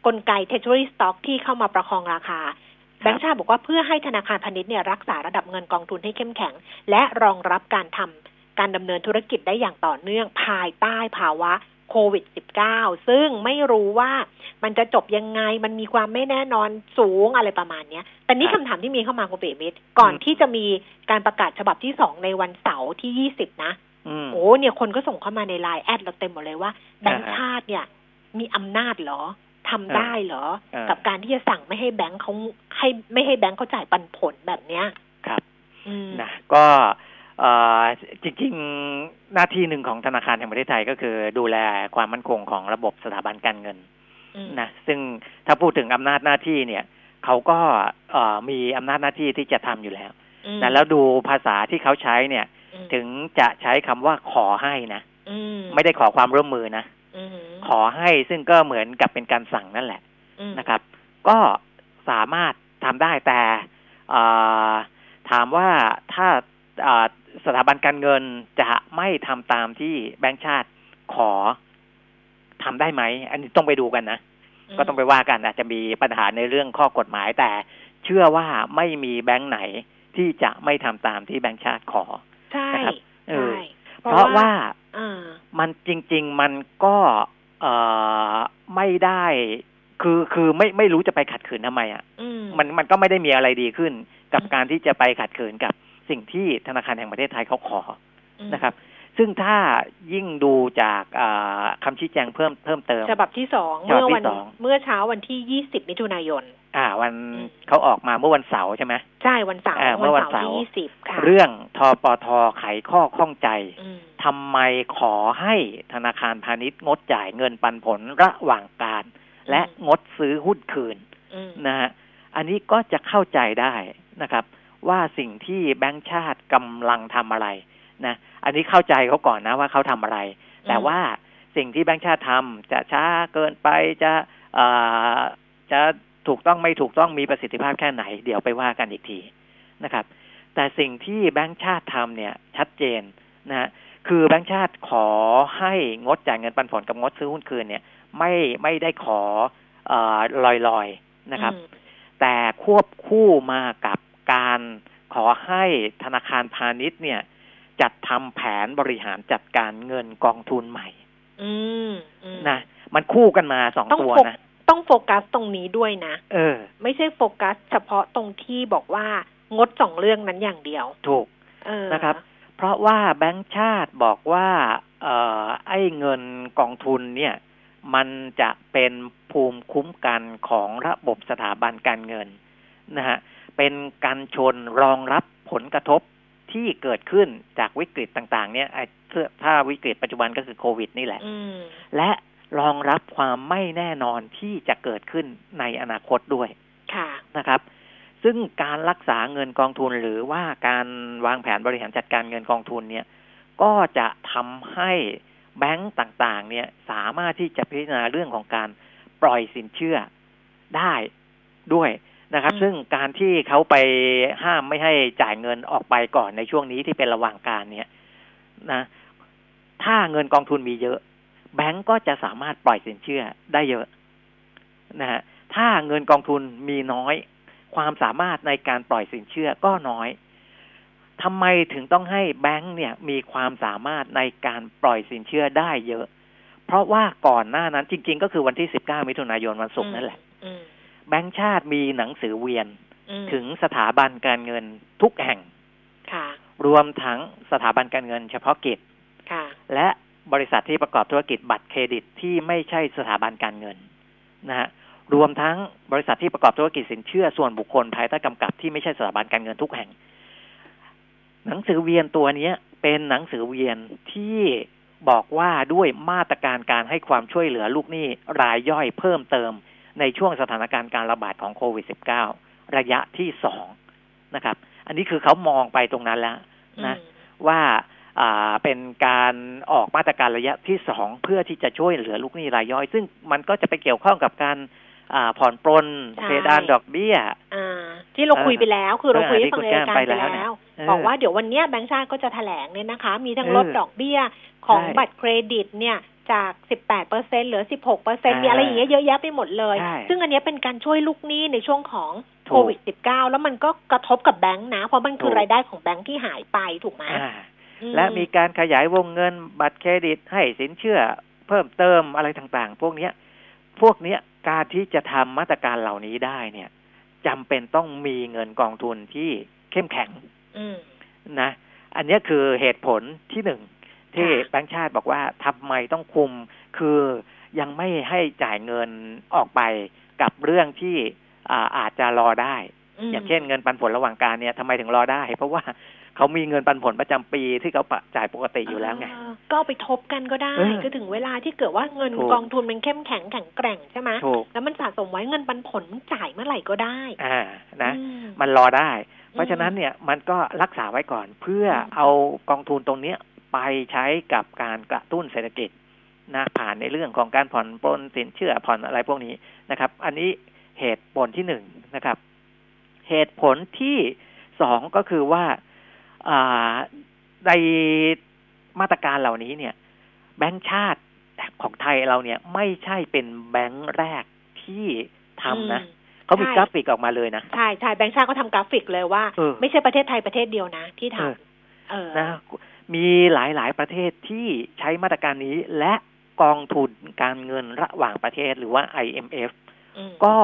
Speaker 1: กลไก treasury stock ที่เข้ามาประคองราคา แบงก์ชาติบอกว่าเพื่อให้ธนาคารพาณิชย์เนี่ยรักษาระดับเงินกองทุนให้เข้มแข็ง และรองรับการทำการดำเนินธุรกิจได้อย่างต่อเนื่องภายใต้ภาวะโควิด -19 ซึ่งไม่รู้ว่ามันจะจบยังไง มันมีความไม่แน่นอนสูงอะไรประมาณเนี้ยแต่นี่
Speaker 2: ครั
Speaker 1: คำ
Speaker 2: บ
Speaker 1: ถามที่มีเข้ามาคุณเบมิตรก่อน
Speaker 2: อืม
Speaker 1: ที่จะมีการประกาศฉบับที่สองในวันเสาร์ที่20นะ
Speaker 2: อืม
Speaker 1: โอ้เนี่ยคนก็ส่งเข้ามาในไลน์แอดเราเต็มหมดเลยว่าแบงก์ชาติเนี่ย มีอำนาจเหรอ ทำได้เหรอ
Speaker 2: เออ
Speaker 1: กับการที่จะสั่งไม่ให้แบงก์เขาให้ไม่ให้แบงก์เขาจ่ายปันผลแบบเนี้ย
Speaker 2: ครับ
Speaker 1: อืม
Speaker 2: นะก็เอ่อจริงๆหน้าที่หนึ่งของธนาคารแห่งประเทศไทยก็คือ ดูแลความมั่นคงของระบบสถาบันการเงิน
Speaker 1: อืม
Speaker 2: นะซึ่งถ้าพูดถึงอำนาจหน้าที่เนี่ยเขาก็เอ่อมีอำนาจหน้าที่ที่จะทำอยู่แล้ว
Speaker 1: อืม
Speaker 2: นะแล้วดูภาษาที่เขาใช้เนี่ย
Speaker 1: อืม
Speaker 2: ถึงจะใช้คำว่าขอให้นะ
Speaker 1: อืม
Speaker 2: ไม่ได้ขอความร่วมมือนะ
Speaker 1: อืม
Speaker 2: ขอให้ซึ่งก็เหมือนกับเป็นการสั่งนั่นแหละ
Speaker 1: อืม
Speaker 2: นะครับ ก็สามารถทำได้แต่เอ่อถามว่าถ้าเอ่อสถาบันการเงินจะไม่ทำตามที่แบงก์ชาติขอทำได้ไหม อันนี้ต้องไปดูกันนะก็ต้องไปว่ากันอาจจะมีปัญหาในเรื่องข้อกฎหมาย แต่เชื่อว่าไม่มีแบงก์ไหนที่จะไม่ทำตามที่แบงก์ชาติขอ
Speaker 1: ใช่
Speaker 2: นะครับเออ
Speaker 1: ใช่
Speaker 2: เพราะว่า
Speaker 1: อ่า
Speaker 2: มันจริง ๆ มันก็เอ่อไม่ได้ คือคือไม่ไม่รู้จะไปขัดขืนทำไมอะ
Speaker 1: อืม
Speaker 2: มันมันก็ไม่ได้มีอะไรดีขึ้น กับ
Speaker 1: อืม
Speaker 2: การที่จะไปขัดขืนกับสิ่งที่ธนาคารแห่งประเทศไทยเขาขอ
Speaker 1: อืม
Speaker 2: นะครับ ซึ่งถ้ายิ่งดูจากอ่าคำชี้แจงเพิ่มเพิ่มเติม
Speaker 1: ฉบับที่สอง
Speaker 2: ฉบับ
Speaker 1: เมื่อ
Speaker 2: ที่
Speaker 1: วัน
Speaker 2: สอง
Speaker 1: เมื่อเช้าวันที่ยี่สิบมิถุนายน
Speaker 2: อ่า วัน
Speaker 1: อืม
Speaker 2: เขาออกมาเมื่อวันเสาร์ใช่ไหม
Speaker 1: ใช่วันเสาร์
Speaker 2: อ่าเมื่อวันเสาร์
Speaker 1: ที่ยี่สิบค่ะ
Speaker 2: เรื่องทปทไขข้อข้องใจ
Speaker 1: อืม
Speaker 2: ทำไมขอให้ธนาคารพาณิชย์งดจ่ายเงินปันผลระหว่างการ และงดซื้อหุ้นคืน
Speaker 1: อืม
Speaker 2: นะฮะอันนี้ก็จะเข้าใจได้นะครับ ว่าสิ่งที่แบงก์ชาติกำลังทำอะไร นะอันนี้เข้าใจเขาก่อนนะว่าเขาทำอะไร แต่ว่าสิ่งที่แบงก์ชาติทำจะช้าเกินไปจะเอ่อจะถูกต้องไม่ถูกต้องมีประสิทธิภาพแค่ไหน เดี๋ยวไปว่ากันอีกทีนะครับ แต่สิ่งที่แบงก์ชาติทำเนี่ย ชัดเจนนะฮะคือแบงก์ชาติขอให้งดจ่ายเงินปันผลกับงดซื้อหุ้นคืนเนี่ย ไม่ไม่ได้ขอเอ่อลอยๆนะครับ
Speaker 1: อืม
Speaker 2: แต่ควบคู่มากับการขอให้ธนาคารพาณิชย์เนี่ย จัดทำแผนบริหารจัดการเงินกองทุนใหม่
Speaker 1: อืมอืม
Speaker 2: นะมันคู่กันมาสอง
Speaker 1: ต้อง
Speaker 2: ตัว
Speaker 1: โฟก
Speaker 2: นะ
Speaker 1: ต้องโฟกัสตรงนี้ด้วยนะ
Speaker 2: เออ
Speaker 1: ไม่ใช่โฟกัส เฉพาะตรงที่บอกว่างดสองเรื่องนั้นอย่างเดียว
Speaker 2: ถูก
Speaker 1: เออ
Speaker 2: นะครับ เพราะว่าแบงก์ชาติบอกว่าเอ่อไอ้เงินกองทุนเนี่ย มันจะเป็นภูมิคุ้มกันของระบบสถาบันการเงินนะฮะเป็นการชนรองรับผลกระทบ ที่เกิดขึ้นจากวิกฤตต่างๆ เนี่ยไอ้ถ้าวิกฤตปัจจุบันก็คือโควิดนี่แหละ
Speaker 1: อืม
Speaker 2: และรองรับความไม่แน่นอนที่จะเกิดขึ้นในอนาคตด้วย
Speaker 1: ค่ะ
Speaker 2: นะครับ ซึ่งการรักษาเงินกองทุนหรือว่าการวางแผนบริหารจัดการเงินกองทุนเนี่ย ก็จะทำให้แบงก์ต่างๆ เนี่ยสามารถที่จะพิจารณาเรื่องของการปล่อยสินเชื่อได้ด้วย นะครับ
Speaker 1: อืม
Speaker 2: ซึ่งการที่เขาไปห้ามไม่ให้จ่ายเงินออกไปก่อนในช่วงนี้ที่เป็นระหว่างการเนี่ยนะ ถ้าเงินกองทุนมีเยอะ แบงก์ก็จะสามารถปล่อยสินเชื่อได้เยอะนะฮะถ้าเงินกองทุนมีน้อย ความสามารถในการปล่อยสินเชื่อก็น้อยทำไมถึงต้องให้แบงก์เนี่ยมีความสามารถในการปล่อยสินเชื่อได้เยอะ เพราะว่าก่อนหน้านั้นจริง ๆ ก็คือวันที่19มิถุนายนวันศุกร์นั่นแหละ
Speaker 1: อืม
Speaker 2: แบงก์ชาติมีหนังสือเวียน
Speaker 1: อืม
Speaker 2: ถึงสถาบันการเงินทุกแห่ง
Speaker 1: ค่ะ
Speaker 2: รวมทั้งสถาบันการเงินเฉพาะกิจ
Speaker 1: ค่ะ
Speaker 2: และบริษัทที่ประกอบธุรกิจบัตรเครดิตที่ไม่ใช่สถาบันการเงินนะฮะรวมทั้งบริษัทที่ประกอบธุรกิจสินเชื่อส่วนบุคคลภายใต้กำกับที่ไม่ใช่สถาบันการเงินทุกแห่ง หนังสือเวียนตัวเนี้ยเป็นหนังสือเวียนที่บอกว่าด้วยมาตรการการให้ความช่วยเหลือลูกหนี้รายย่อยเพิ่มเติม ในช่วงสถานการณ์การระบาดของโควิด -19 ระยะที่สองนะครับ อันนี้คือเขามองไปตรงนั้นแล้วนะ
Speaker 1: อืม
Speaker 2: ว่าอ่าเป็นการออกมาตรการระยะที่สองเพื่อที่จะช่วยเหลือลูกหนี้รายย่อย ซึ่งมันก็จะไปเกี่ยวข้องกับการอ่าผ่อนปรน
Speaker 1: ใช่
Speaker 2: เพดานดอกเบี้ย
Speaker 1: อ่าที่เราคุยไปแล้วคือเราคุยให้ฟัง
Speaker 2: เออที่คุณแก้
Speaker 1: ราย
Speaker 2: ม
Speaker 1: การ
Speaker 2: ไป
Speaker 1: ไป
Speaker 2: แล้วเนี่
Speaker 1: แล้
Speaker 2: ย
Speaker 1: ว
Speaker 2: เออ
Speaker 1: บอกว่าเดี๋ยววันเนี้ยแบงก์ชาติก็จะแถลงเนี่ยนะคะ มีทั้ง
Speaker 2: เออ
Speaker 1: ลดดอกเบี้ยของ
Speaker 2: ใช่
Speaker 1: บัตรเครดิตเนี่ย จาก 18เปอร์เซ็นเหลือ 16เปอร์เซ็น
Speaker 2: อ่ามี
Speaker 1: มีอะไรอย่างเงี้ยเยอะแยะไปหมดเลย
Speaker 2: ใช่
Speaker 1: ซึ่งอันเนี้ยเป็นการช่วยลูกหนี้ในช่วงของ
Speaker 2: ถูก
Speaker 1: โควิด -19 แล้วมันก็กระทบกับแบงก์นะ เพราะมันคือ
Speaker 2: ถูก
Speaker 1: รายได้ของแบงก์ที่หายไปถูกไหม
Speaker 2: อ่า
Speaker 1: อื
Speaker 2: และมีการขยายวงเงินบัตรเครดิตให้สินเชื่อเพิ่มเติมอะไรต่างๆ พวกเนี้ย พวกเนี้ยการที่จะทำมาตรการเหล่านี้ได้เนี่ยจำเป็นต้องมีเงินกองทุนที่เข้มแข็ง
Speaker 1: อืม
Speaker 2: นะ อันเนี้ยคือเหตุผลที่หนึ่ง ที่
Speaker 1: ค่ะ
Speaker 2: แบงค์ชาติบอกว่าทำไมต้องคุม คือยังไม่ให้จ่ายเงินออกไปกับเรื่องที่อ่าอาจจะรอได้
Speaker 1: ม
Speaker 2: อย่างเช่นเงินปันผลระหว่างการเนี่ยทำไมถึงรอได้ เพราะว่าเขามีเงินปันผลประจำปีที่เขาจ่ายปกติอยู่แล้วไง
Speaker 1: เก็เอาไปทบกันก็ได้
Speaker 2: เออ
Speaker 1: ก็ถึงเวลาที่เกิดว่าเงิน
Speaker 2: ถูก
Speaker 1: กองทุนมันเข้มแข็งแข็งแกร่งใช่ไหม
Speaker 2: ถูก
Speaker 1: แล้วมันสะสมไว้เงินปันผลมันจ่ายเมื่อไหร่ก็ได้
Speaker 2: อ่านะ
Speaker 1: อืม
Speaker 2: มันรอได้ เพราะฉะนั้นเนี่ยมันก็รักษาไว้ก่อนเพื่อ
Speaker 1: อืม
Speaker 2: เอากองทุนตรงเนี้ย ไปใช้กับการกระตุ้นเศรษฐกิจนะผ่านในเรื่องของการผ่อนปลนสินเชื่อผ่อนอะไรพวกนี้นะครับ อันนี้เหตุผลที่หนึ่งนะครับ เหตุผลที่สองก็คือว่าอ่าในมาตรการเหล่านี้เนี่ย แบงก์ชาติของไทยเราเนี่ยไม่ใช่เป็นแบงก์แรกที่ทำนะ
Speaker 1: อืม
Speaker 2: เขามี
Speaker 1: ใช่
Speaker 2: กราฟิกออกมาเลยนะ
Speaker 1: ใช่ใช่แบงค์ชาติก็ทำกราฟิกเลยว่า
Speaker 2: เออ
Speaker 1: ไม่ใช่ประเทศไทยประเทศเดียวนะที่ทำ
Speaker 2: เออ
Speaker 1: เออ
Speaker 2: นะ มีหลายหลายๆ ประเทศที่ใช้มาตรการนี้และกองทุนการเงินระหว่างประเทศหรือว่า IMF
Speaker 1: อืม
Speaker 2: ก็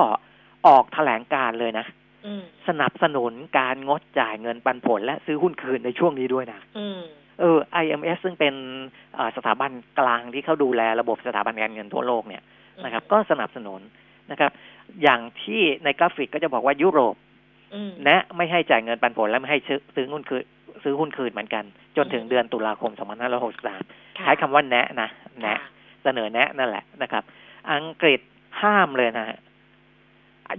Speaker 2: ออกแถลงการเลยนะ
Speaker 1: อืม
Speaker 2: สนับสนุนการงดจ่ายเงินปันผล และซื้อหุ้นคืนในช่วงนี้ด้วยนะ
Speaker 1: อืม
Speaker 2: เออ IMF ซึ่งเป็นเอ่อสถาบันกลางที่เขาดูแลระบบสถาบันการเงินทั่วโลกเนี่ยนะครับ ก็สนับสนุนนะครับ อย่างที่ในกราฟิกก็จะบอกว่ายุโรป
Speaker 1: อืม
Speaker 2: แนะไม่ให้จ่ายเงินปันผลและไม่ให้ซื้อซื้อหุ้นคืน ซื้อหุ้นคืนเหมือนกัน จนถึง
Speaker 1: อืม
Speaker 2: เดือนตุลาคม 2563ะใช้คำว่าแนะนะแนะ
Speaker 1: ค่ะ
Speaker 2: เสนอแนะนั่นแหละนะครับ อังกฤษห้ามเลยนะฮะ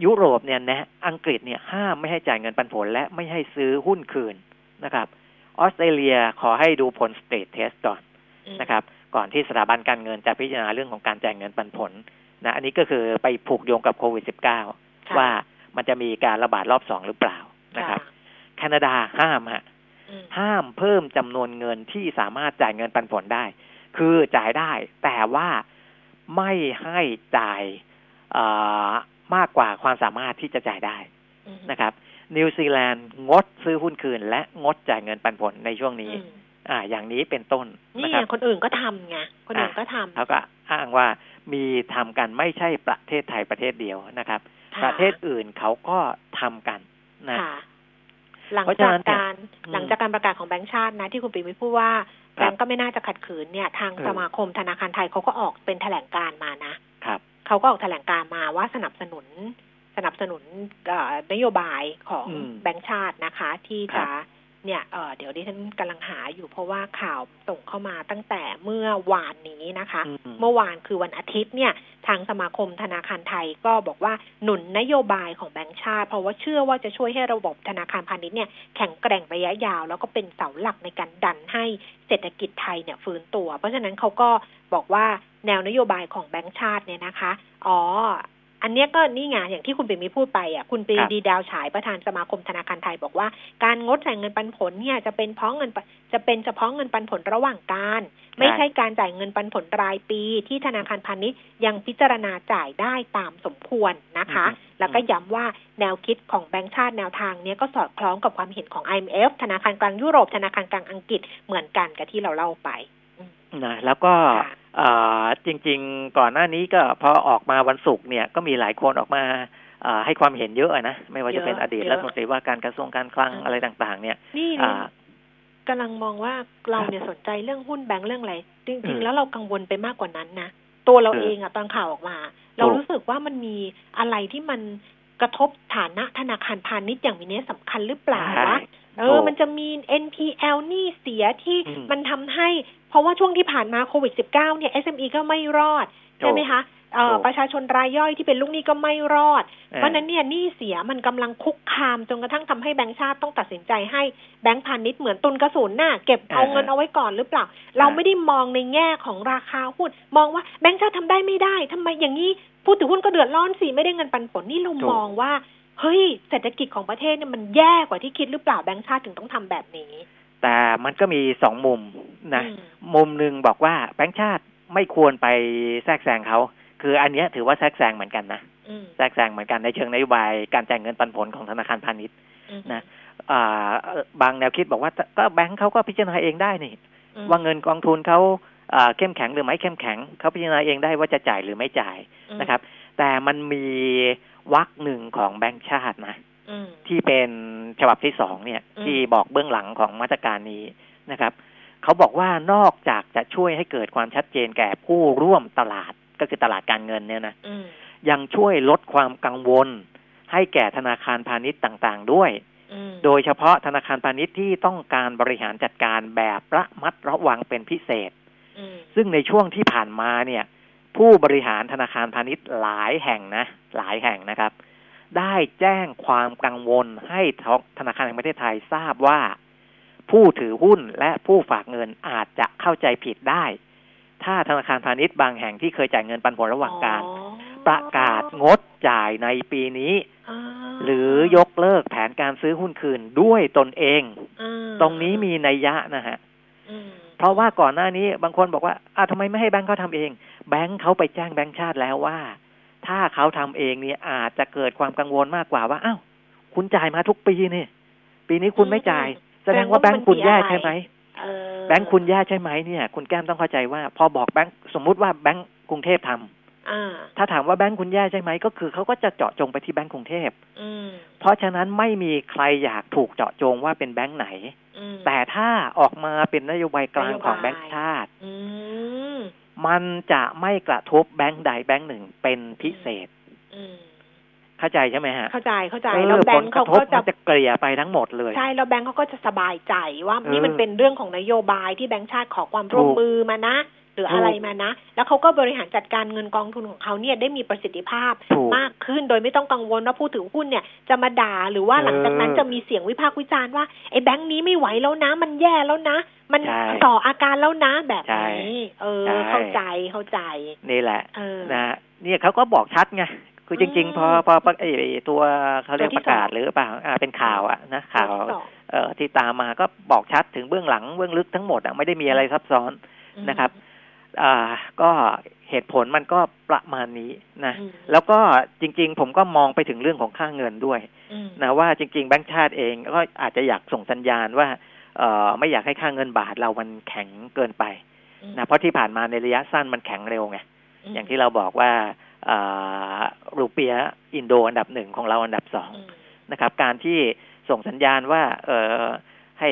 Speaker 2: ยุโรปเนี่ยแนะอังกฤษเนี่ยห้ามไม่ให้จ่ายเงินปันผล และไม่ให้ซื้อหุ้นคืนนะครับ ออสเตรเลียขอให้ดูผล stress test ก่อน
Speaker 1: อืม
Speaker 2: นะครับ ก่อนที่สถาบันการเงินจะพิจารณาเรื่องของการจ่ายเงินปันผลนะอันนี้ก็คือไปผูกโยงกับโควิด -19
Speaker 1: ค่ะ
Speaker 2: ว่ามันจะมีการระบาดรอบสองหรือเปล่านะครับ แคนาดาห้ามฮะ
Speaker 1: อืม
Speaker 2: ห้ามเพิ่มจำนวนเงินที่สามารถจ่ายเงินปันผลได้ คือจ่ายได้ แต่ว่าไม่ให้จ่ายเอ่อมากกว่าความสามารถที่จะจ่ายได้
Speaker 1: อืม
Speaker 2: นะครับ นิวซีแลนด์งดซื้อหุ้นคืน และงดจ่ายเงินปันผลในช่วงนี้
Speaker 1: อืม
Speaker 2: อ่า อย่างนี้เป็นต้น
Speaker 1: นี่
Speaker 2: นะค
Speaker 1: ไง
Speaker 2: รับ
Speaker 1: คนอื่นก็ทำไงคนอื่นก็ทำ
Speaker 2: เขาก็อ้างว่ามีทำกันไม่ใช่ประเทศไทยประเทศเดียวนะครับ
Speaker 1: ค่ะ
Speaker 2: ประเทศอื่นเขาก็ทำกันนะ
Speaker 1: ค่ะ หลัง
Speaker 2: เพราะฉะ
Speaker 1: จาก
Speaker 2: นั้นเนี่ย
Speaker 1: การ
Speaker 2: อืม
Speaker 1: หลังจากการประกาศของแบงก์ชาตินะที่คุณปิ่มวิทย์พูดว่า
Speaker 2: ค
Speaker 1: แบ
Speaker 2: รับ
Speaker 1: งก์ก็ไม่น่าจะขัดขืนเนี่ยทาง
Speaker 2: เออ
Speaker 1: สมาคมธนาคารไทยเขาก็ออกเป็นแถลงการมานะ
Speaker 2: ครับ
Speaker 1: เขาก็ออกแถลงการมาว่าสนับสนุนสนับสนุนเอ่อนโยบายของ
Speaker 2: อืม
Speaker 1: แบงก์ชาตินะคะ ที่
Speaker 2: ครั
Speaker 1: จะ
Speaker 2: บ
Speaker 1: เนี่ยเอ่อเดี๋ยวดิฉันกำลังหาอยู่เพราะว่าข่าวส่งเข้ามาตั้งแต่เมื่อวานนี้นะคะ
Speaker 2: อืม
Speaker 1: เมื่อวานคือวันอาทิตย์เนี่ย ทางสมาคมธนาคารไทยก็บอกว่าหนุนนโยบายของแบงก์ชาติ เพราะว่าเชื่อว่าจะช่วยให้ระบบธนาคารพาณิชย์เนี่ยแข็งแกร่งระยะยาว แล้วก็เป็นเสาหลักในการดันให้เศรษฐกิจไทยเนี่ยฟื้นตัว เพราะฉะนั้นเขาก็บอกว่าแนวนโยบายของแบงก์ชาติเนี่ยนะคะ อ๋อ อันเนี้ยก็นี่ไงอย่างที่คุณปิ่มมีพูดไปอะคุณปรี
Speaker 2: ครับ
Speaker 1: ดีดาวฉายประธานสมาคมธนาคารไทยบอกว่า การงดจ่ายเงินปันผลเนี่ยจะเป็นเพราะเงินปะจะเป็นเฉพาะเงินปันผลระหว่างการ ไม่ใช่การจ่ายเงินปันผลรายปี ที่ธนาคารพาณิชย์ยังพิจารณาจ่ายได้ตามสมควรนะคะ
Speaker 2: อืม
Speaker 1: แล้วก็ย้ำว่าแนวคิดของแบงก์ชาติแนวทางเนี้ยก็สอดคล้องกับความเห็นของ IMF ธนาคารกลางยุโรปธนาคารกลางอังกฤษเหมือนกันกับที่เราเล่าไป
Speaker 2: นะแล้วก็
Speaker 1: ค่ะ
Speaker 2: เอ่อจริง ๆ ก่อนหน้านี้ก็พอออกมาวันศุกร์เนี่ยก็มีหลายคนออกมาเอ่อให้ความเห็นเยอะนะไม่ว่าจะเป็น
Speaker 1: เยอะ
Speaker 2: อดีต
Speaker 1: เยอะ
Speaker 2: รัฐมนตรีว่าการกระทรวงการคลัง
Speaker 1: อืม
Speaker 2: อะไรต่าง ๆ เนี่ย
Speaker 1: นี่
Speaker 2: อ่า
Speaker 1: นี่กำลังมองว่าเราเนี่ยสนใจเรื่องหุ้นแบงก์เรื่องอะไรจ
Speaker 2: อื
Speaker 1: ริง
Speaker 2: ม
Speaker 1: ๆแล้วเรากังวลไปมากกว่านั้นนะตัวเรา
Speaker 2: เออ
Speaker 1: เองอะตอนข่าวออกมา เรา
Speaker 2: ถูก
Speaker 1: รู้สึกว่ามันมีอะไรที่มันกระทบฐานะธนาคารพาณิชย์อย่างมีนัยสำคัญหรือเปล่า
Speaker 2: ใช่
Speaker 1: วะเอ
Speaker 2: ถู
Speaker 1: อกมันจะมี NPL หนี้เสียที่
Speaker 2: อืม
Speaker 1: มันทำให้ เพราะว่าช่วงที่ผ่านมาโควิด -19 เนี่ย SME ก็ไม่รอด ใช่ไหมคะเอ่อ
Speaker 2: ถูก
Speaker 1: ประชาชนรายย่อยที่เป็นลูกหนี้ก็ไม่รอด
Speaker 2: เออ
Speaker 1: เพราะฉะนั้นเนี่ยหนี้เสียมันกำลังคุกคามจนกระทั่งทำให้แบงก์ชาติต้องตัดสินใจให้แบงก์พาณิชย์เหมือนตุนกระสุนน่ะเก็บเอา
Speaker 2: อ่า
Speaker 1: เงินเอาไว้ก่อนหรือเปล่า เราไม่ได้มองในแง่ของราคาหุ้นมองว่าแบงก์ชาติทำได้ไม่ได้ทำไมอย่างนี้ผู้ถือหุ้นก็เดือดร้อนสิไม่ได้เงินปันผลนี่เรา
Speaker 2: ถูก
Speaker 1: มองว่าเฮ้ยเศรษฐกิจของประเทศเนี่ยมันแย่กว่าที่คิดหรือเปล่าแบงค์ชาติถึงต้องทำแบบนี้
Speaker 2: แต่มันก็มีสองมุมนะ
Speaker 1: อืม
Speaker 2: มุมหนึ่งบอกว่าแบงค์ชาติไม่ควรไปแทรกแซงเขาคืออันเนี้ยถือว่าแทรกแซงเหมือนกันนะ
Speaker 1: อืม
Speaker 2: แทรกแซงเหมือนกันในเชิงนโยบายการจ่ายเงินปันผลของธนาคารพาณิชย์
Speaker 1: อืม
Speaker 2: นะอ่าเอ่อบางแนวคิดบอกว่าก็แบงค์เขาก็พิจารณาเองได้นี่
Speaker 1: อืม
Speaker 2: ว่าเงินกองทุนเขาอ่าเข้มแข็งหรือไม่เข้มแข็งเขาพิจารณาเองได้ว่าจะจ่ายหรือไม่จ่าย
Speaker 1: อืม
Speaker 2: นะครับ แต่มันมีวรรคหนึ่งของแบงค์ชาตินะ
Speaker 1: อืม
Speaker 2: ที่เป็นฉบับที่สองเนี่ย
Speaker 1: อืม
Speaker 2: ที่บอกเบื้องหลังของมาตรการนี้นะครับเขาบอกว่านอกจากจะช่วยให้เกิดความชัดเจนแก่ผู้ร่วมตลาดก็คือตลาดการเงินเนี่ยนะ
Speaker 1: อืม
Speaker 2: ยังช่วยลดความกังวล ให้แก่ธนาคารพาณิชย์ต่างๆ ด้วย
Speaker 1: อืม
Speaker 2: โดยเฉพาะธนาคารพาณิชย์ที่ต้องการบริหารจัดการแบบระมัดระวังเป็นพิเศษ
Speaker 1: อืม
Speaker 2: ซึ่งในช่วงที่ผ่านมาเนี่ย ผู้บริหารธนาคารพาณิชย์หลายแห่งนะ หลายแห่งนะครับ ได้แจ้งความกังวลให้ธนาคารแห่งประเทศไทยทราบว่า ผู้ถือหุ้นและผู้ฝากเงินอาจจะเข้าใจผิดได้ ถ้าธนาคารพาณิชย์บางแห่งที่เคยจ่ายเงินปันผลระหว่างการ
Speaker 1: อ๋อ
Speaker 2: ประกาศงดจ่ายในปีนี้
Speaker 1: อ่า
Speaker 2: หรือยกเลิกแผนการซื้อหุ้นคืนด้วยตนเอง
Speaker 1: อ่า
Speaker 2: ตรงนี้มีนัยยะนะฮะ
Speaker 1: อืม
Speaker 2: เพราะว่าก่อนหน้านี้บางคนบอกว่าอ้าวทำไมไม่ให้แบงค์เขาทำเอง แบงค์เขาไปแจ้งแบงค์ชาติแล้วว่า ถ้าเขาทำเองเนี่ยอาจจะเกิดความกังวลมากกว่าว่าอ้าวคุณจ่ายมาทุกปีนี่ ปีนี้คุณไม่จ่าย แสดงว่าแบงค์คุณแย่ใช่ไหม
Speaker 1: เออ
Speaker 2: แบงค์คุณแย่ใช่ไหมเนี่ย คุณแก้มต้องเข้าใจว่า พอบอกแบงค์สมมุติว่าแบงค์กรุงเทพทำ
Speaker 1: อ่า
Speaker 2: ถ้าถามว่าแบงค์คุณแย่ใช่ไหมก็คือเขาก็จะเจาะจงไปที่แบงค์กรุงเทพ
Speaker 1: อืม
Speaker 2: เพราะฉะนั้นไม่มีใครอยากถูกเจาะจงว่าเป็นแบงค์ไหน
Speaker 1: อืม
Speaker 2: แต่ถ้าออกมาเป็นนโยบายกลางของ
Speaker 1: นโยบาย
Speaker 2: แบงค์ชาติ
Speaker 1: อื ม
Speaker 2: มันจะไม่กระทบแบงค์ใดแบงค์หนึ่งเป็นพิเศษ
Speaker 1: อืม
Speaker 2: เข้าใจใช่ไหมฮะ
Speaker 1: เข้าใจเข้าใจ
Speaker 2: เออ
Speaker 1: แล้วแบ
Speaker 2: ผ
Speaker 1: ง
Speaker 2: ล
Speaker 1: ค์
Speaker 2: ก
Speaker 1: เขา
Speaker 2: ระทบ
Speaker 1: ก็จะ
Speaker 2: มันจะเกลี่ยไปทั้งหมดเลย
Speaker 1: ใช่แล้วแบงค์เขาก็จะสบายใจว่า
Speaker 2: เออ
Speaker 1: นี่มันเป็นเรื่องของนโยบายที่แบงค์ชาติขอความร่วม
Speaker 2: ถูก
Speaker 1: มือมานะ หรือ
Speaker 2: ถูก
Speaker 1: อะไรมานะ แล้วเขาก็บริหารจัดการเงินกองทุนของเขาเนี่ยได้มีประสิทธิภาพ
Speaker 2: ถูก
Speaker 1: มากขึ้น โดยไม่ต้องกังวลว่าผู้ถือหุ้นเนี่ยจะมาด่าหรือว่าหลังจากนั้น
Speaker 2: เออ
Speaker 1: จะมีเสียงวิพากษ์วิจารณ์ว่าไอ้แบงค์นี้ไม่ไหวแล้วนะ มันแย่แล้วนะ มัน
Speaker 2: ใช่
Speaker 1: ส่ออาการแล้วนะแบบ
Speaker 2: ใช่
Speaker 1: นี้เออ
Speaker 2: ใช่
Speaker 1: เข้าใจเข้าใจ
Speaker 2: นี่แหละ
Speaker 1: เออ
Speaker 2: นะฮะเนี่ยเขาก็บอกชัดไงคือจริง
Speaker 1: อืม
Speaker 2: ๆพอพอพอไอ้ตัวเขาเรียก
Speaker 1: ตัวที่
Speaker 2: ประกาศ
Speaker 1: สอง
Speaker 2: หรือเปล่าอ่าเป็นข่าวอะนะข่าว
Speaker 1: ตัวที่สอง
Speaker 2: เอ่อที่ตามมาก็บอกชัดถึงเบื้องหลังเบื้องลึกทั้งหมดอะไม่ได้มีอะไรซับซ้อนนะครับ อ่าก็เหตุผลมันก็ประมาณนี้นะ
Speaker 1: อืม
Speaker 2: แล้วก็จริง ๆ ผมก็มองไปถึงเรื่องของค่าเงินด้วย
Speaker 1: อืม
Speaker 2: นะว่าจริง ๆ แบงก์ชาติเองก็อาจจะอยากส่งสัญญาณว่าเอ่อไม่อยากให้ค่าเงินบาทเรามันแข็งเกินไปนะเพราะที่ผ่านมาในระยะสั้นมันแข็งเร็วไง
Speaker 1: ม
Speaker 2: อย่างที่เราบอกว่าเอ่อรูเปียอินโดอันดับหนึ่งของเราอันดับสอง
Speaker 1: อืม
Speaker 2: นะครับ การที่ส่งสัญญาณว่า เอ่อให้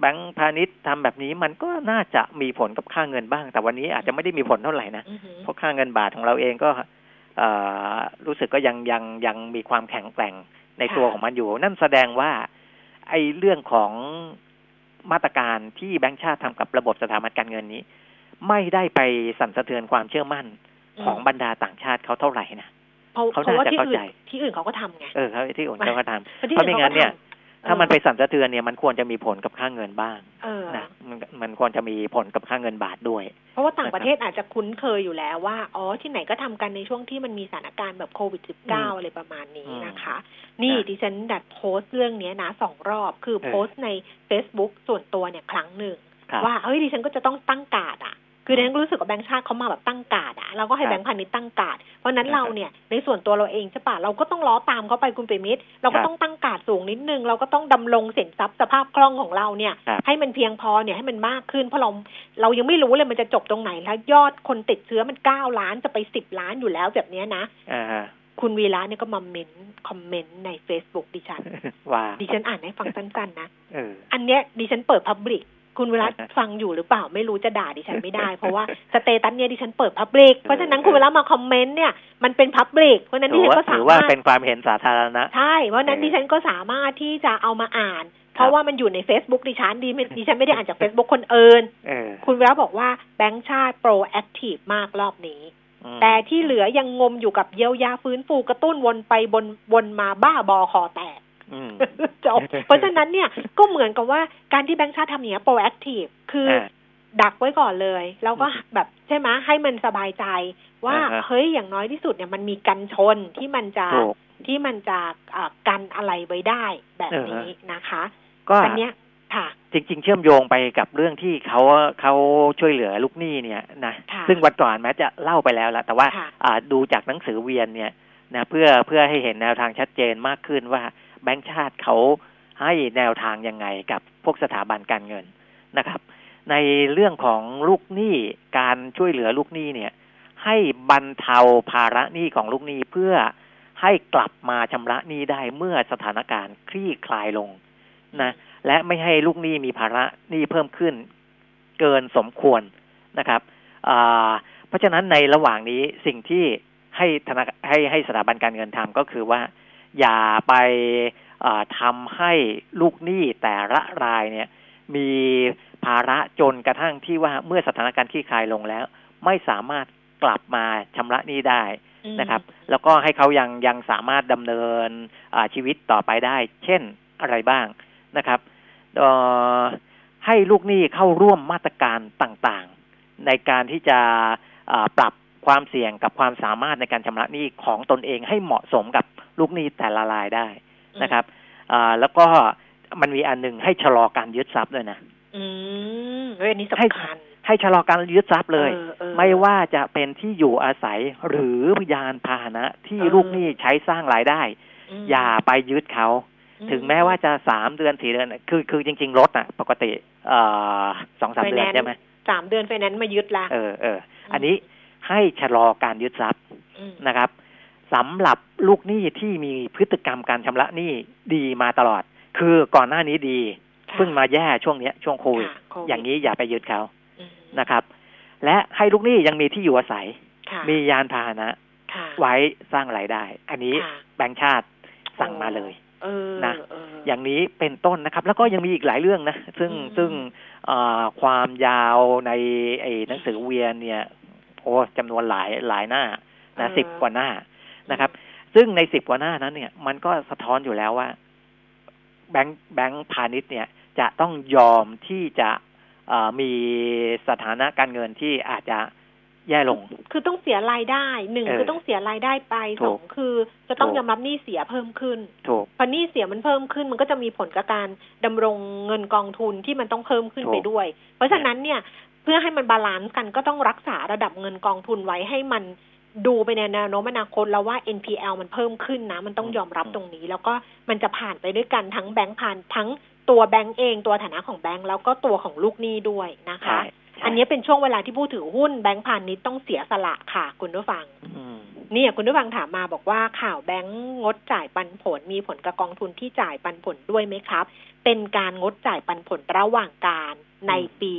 Speaker 2: แบงก์พาณิชย์ทำแบบนี้มันก็น่าจะมีผลกับค่าเงินบ้าง แต่วันนี้อาจจะไม่ได้มีผลเท่าไหร่นะ
Speaker 1: อือหือ
Speaker 2: เพราะค่าเงินบาทของเราเองก็เอ่อรู้สึกก็ยังยังยังมีความแข็งแกร่งในตัวของมันอยู่ นั่นแสดงว่า ไอ้เรื่องของมาตรการที่แบงก์ชาติทำกับระบบสถาบันการเงินนี้ ไม่ได้ไปสั่นสะเทือนความเชื่อมั่นของบรรดาต่างชาติเขาเท่าไหร่นะ
Speaker 1: เพราะ
Speaker 2: เขา
Speaker 1: เพราะว่า
Speaker 2: น่าจะ
Speaker 1: ที่
Speaker 2: เข้า
Speaker 1: อื่
Speaker 2: ใจ
Speaker 1: นที่อื่นเขาก็ทำไง
Speaker 2: เออเขาที่อื่นเขาก็ทำ
Speaker 1: เพราะที่
Speaker 2: เพราะไม่งั้นเนี่ย
Speaker 1: อื่
Speaker 2: ถ้ามัน
Speaker 1: เข
Speaker 2: ไป
Speaker 1: ก็ท
Speaker 2: สั่นสะเทือนเนี่ยมันควรจะมีผลกับค่าเงินบ้างำ
Speaker 1: เออ
Speaker 2: นะมันมันควรจะมีผลกับค่าเงินบาทด้วย
Speaker 1: เพราะว่าต่างประเทศอาจจะคุ้นเคยอยู่แล้วว่าอ๋อที่ไหนก็ทำกันในช่วงที่มันมีสถานการณ์แบบโควิด
Speaker 2: อืม
Speaker 1: -19 อะไรประมาณนี้นะคะ
Speaker 2: อืม
Speaker 1: นี่
Speaker 2: นะ
Speaker 1: ดิฉันดัดโพสต์เรื่องเนี้ยนะสองรอบคือ
Speaker 2: เออ
Speaker 1: โพสต์ใน Facebook ส่วนตัวเนี่ยครั้งหนึ่ง
Speaker 2: ครับ
Speaker 1: ว่าเฮ้ยดิฉันก็จะต้องตั้งการ์ดอะ คือดิฉันก็รู้สึกว่าแบงค์ชาติเขามาแบบตั้งการ์ดอะเราก็ให้
Speaker 2: ครับ
Speaker 1: แบงค์พาณิชย์ตั้งการ์ดเพราะฉะนั้น
Speaker 2: ครับ
Speaker 1: เราเนี่ยในส่วนตัวเราเองใช่ปะเราก็ต้องล้อตามเขาไปคุณเปรมิตรเราก็ค
Speaker 2: รับ
Speaker 1: ต้องตั้งการ์ดสูงนิดนึง เราก็ต้องดำรงสินทรัพย์สภาพคล่องของเราเนี่ย
Speaker 2: ครับ
Speaker 1: ให้มันเพียงพอเนี่ยให้มันมากขึ้น เพราะเราเรายังไม่รู้เลยมันจะจบตรงไหนแล้วยอดคนติดเชื้อมันเก้าล้านจะไปสิบล้านอยู่แล้วแบบเนี้ยนะ
Speaker 2: อ่าฮะ
Speaker 1: คุณวีระเนี่ยก็มาเมนคอมเมนต์ใน Facebook ดิฉัน
Speaker 2: ว่า
Speaker 1: ดิฉันอ่านให้ฟังสั้นๆนะ
Speaker 2: เออ
Speaker 1: อันเนี้ยดิฉันเปิด public คุณวีระ
Speaker 2: อ่าฮะ
Speaker 1: ฟังอยู่หรือเปล่าไม่รู้จะด่าดิฉันไม่ได้ เพราะว่า status เนี่ยดิฉันเปิด public เพราะฉะนั้นคุณวีระมาคอมเมนต์เนี่ยมันเป็น public เพราะฉะนั้นดิ
Speaker 2: ถือ
Speaker 1: ฉัน
Speaker 2: ว่า
Speaker 1: ก็สา
Speaker 2: ถือว่ามา
Speaker 1: รถ
Speaker 2: เป็นความเห็นสาธารณะ
Speaker 1: ใช่เพราะฉะนั้น
Speaker 2: เออ
Speaker 1: ดิฉันก็สามารถที่จะเอามาอ่านเพราะว่ามันอยู่ใน Facebook ดิฉันดิดิฉันไม่ได้อ่านจาก Facebook คนอื่น
Speaker 2: เออ
Speaker 1: คุณวีระบอกว่าแบงค์ชาติ proactive มากรอบนี้
Speaker 2: อืม
Speaker 1: แต่ที่เหลือยังงมอยู่กับเยียวยาฟื้นฟูกระตุ้นวนไปบนวนมาบ้าบอคอแตก
Speaker 2: อืม
Speaker 1: จบเพราะฉะนั้นเนี่ยก็เหมือนกับว่าการที่แบงค์ชาติทำอย่างเนี้ย proactive คือ
Speaker 2: อ่า
Speaker 1: ดักไว้ก่อนเลย แล้วก็
Speaker 2: อืม
Speaker 1: แบบใช่ไหมให้มันสบายใจ ว่า
Speaker 2: อ่าฮะ
Speaker 1: เฮ้ยอย่างน้อยที่สุดเนี่ยมันมีกันชนที่มันจะ
Speaker 2: ถูก
Speaker 1: ที่มันจะอ่ากันอะไรไว้ได้แบบ
Speaker 2: เออ
Speaker 1: นี้นะคะ
Speaker 2: ก็
Speaker 1: อันเนี้ยค่ะ
Speaker 2: จริง ๆ เชื่อมโยงไปกับเรื่องที่เขาเขาช่วยเหลือลูกหนี้เนี่ยนะ
Speaker 1: ค่ะ
Speaker 2: ซึ่งวันก่อนแม้จะเล่าไปแล้วละแต่ว่า
Speaker 1: ค่ะ
Speaker 2: อ่าดูจากหนังสือเวียนเนี่ยนะเพื่อเพื่อให้เห็นแนวทางชัดเจนมากขึ้นว่า แบงก์ชาติเขาให้แนวทางยังไงกับพวกสถาบันการเงินนะครับ ในเรื่องของลูกหนี้การช่วยเหลือลูกหนี้เนี่ย ให้บรรเทาภาระหนี้ของลูกหนี้เพื่อให้กลับมาชำระหนี้ได้เมื่อสถานการณ์คลี่คลายลงนะและไม่ให้ลูกหนี้มีภาระหนี้เพิ่มขึ้น เกินสมควรนะครับเพราะฉะนั้นในระหว่างนี้สิ่งที่ให้ธนาให้ให้สถาบันการเงินทำก็คือว่า อย่าไปอ่าทำให้ลูกหนี้แต่ละรายเนี่ย มีภาระจนกระทั่งที่ว่าเมื่อสถานการณ์คลี่คลายลงแล้ว ไม่สามารถกลับมาชำระหนี้ได้
Speaker 1: อืม
Speaker 2: นะครับ แล้วก็ให้เขายังยังสามารถดำเนินอ่าชีวิตต่อไปได้ เช่นอะไรบ้างนะครับเอ่อให้ลูกหนี้เข้าร่วมมาตรการต่างๆ ในการที่จะอ่าปรับความเสี่ยงกับความสามารถในการชำระหนี้ของตนเองให้เหมาะสมกับ ลูกหนี้แต่ละรายได้นะครับอ่าแล้วก็มันมีอันหนึ่งให้ชะลอการยึดทรัพย์ด้วยนะ
Speaker 1: อืมเฮ้ยอันนี้
Speaker 2: ให้
Speaker 1: สำคัญ
Speaker 2: ให้ชะลอการยึดทรัพย์เลย
Speaker 1: ออออ
Speaker 2: ไม่ว่าจะเป็นที่อยู่อาศัยหรือยานพาหนะที่
Speaker 1: เออ
Speaker 2: ลูกหนี้ใช้สร้างรายได้
Speaker 1: ม
Speaker 2: อย่าไปยึดเขา
Speaker 1: อื
Speaker 2: ถึงแม้ว่าจะสามเดือนสี่เดือน คือคือจริง ๆ รถอะ ปกติเอ่อสองสามเดือนใช่ไหม
Speaker 1: สามเดือนไฟแนนซ์มายึดละ
Speaker 2: เออเอออันนี้ให้ชะลอการยึดทรัพย์
Speaker 1: ม
Speaker 2: นะครับ สำหรับลูกหนี้ที่มีพฤติกรรมการชำระหนี้ดีมาตลอด คือก่อนหน้านี้ดี
Speaker 1: ค่ะ
Speaker 2: เพิ่งมาแย่ช่วงเนี้ย ช่วงโควิด
Speaker 1: ค่ะโควิด
Speaker 2: อย่างนี้อย่าไปยึดเขา
Speaker 1: อืม
Speaker 2: นะครับ และให้ลูกหนี้ยังมีที่อยู่อาศัย
Speaker 1: ค่ะ
Speaker 2: มียานพาหนะ
Speaker 1: ค่ะ
Speaker 2: ไว้สร้างรายได้ อันนี้
Speaker 1: ค่ะ
Speaker 2: แบงค์ชาติสั่งมาเลย
Speaker 1: เออ
Speaker 2: นะ
Speaker 1: เออ
Speaker 2: อย่างนี้เป็นต้นนะครับ แล้วก็ยังมีอีกหลายเรื่องนะ ซึ่ง
Speaker 1: อืม
Speaker 2: ซึ่งเอ่อความยาวในไอ้หนังสือเวียนเนี่ย โอ้จำนวนหลายหลายหน้านะสิบกว่าหน้า นะครับ ซึ่งในสิบกว่าหน้านั้นเนี่ย มันก็สะท้อนอยู่แล้วว่า แบงค์แบงค์พาณิชย์เนี่ย จะต้องยอมที่จะเอ่อมีสถานะการเงินที่อาจจะแย่ลง
Speaker 1: คือต้องเสียรายได้หนึ่ง
Speaker 2: เออ
Speaker 1: คือต้องเสียรายได้ไป
Speaker 2: ถู
Speaker 1: สอกงคือจะต้อง
Speaker 2: ถูก
Speaker 1: ยอมรับหนี้เสียเพิ่มขึ้น
Speaker 2: ถูก
Speaker 1: พอหนี้เสียมันเพิ่มขึ้น มันก็จะมีผลกับการดำรงเงินกองทุนที่มันต้องเพิ่มขึ้น
Speaker 2: ถูก
Speaker 1: ไปด้วย เพราะฉะนั้นเนี่ยเพื่อให้มัน balance กันก็ต้องรักษาระดับเงินกองทุนไว้ให้มัน ดูไปในแนวโน้มอนาคตแล้วว่า NPL มันเพิ่มขึ้นนะ มันต้องยอมรับตรงนี้ แล้วก็มันจะผ่านไปด้วยกันทั้งแบงค์ผ่านทั้งตัวแบงค์เองตัวฐานะของแบงค์แล้วก็ตัวของลูกหนี้ด้วยนะคะ
Speaker 2: ใช่ใช่
Speaker 1: อันนี้เป็นช่วงเวลาที่ผู้ถือหุ้นแบงค์พาณิชย์ต้องเสียสละค่ะคุณผู้ฟัง
Speaker 2: อืม
Speaker 1: เนี่ยคุณผู้ฟังถามมาบอกว่าข่าวแบงค์งดจ่ายปันผลมีผลกับกองทุนที่จ่ายปันผลด้วยไหมครับ เป็นการงดจ่ายปันผลระหว่างการในปี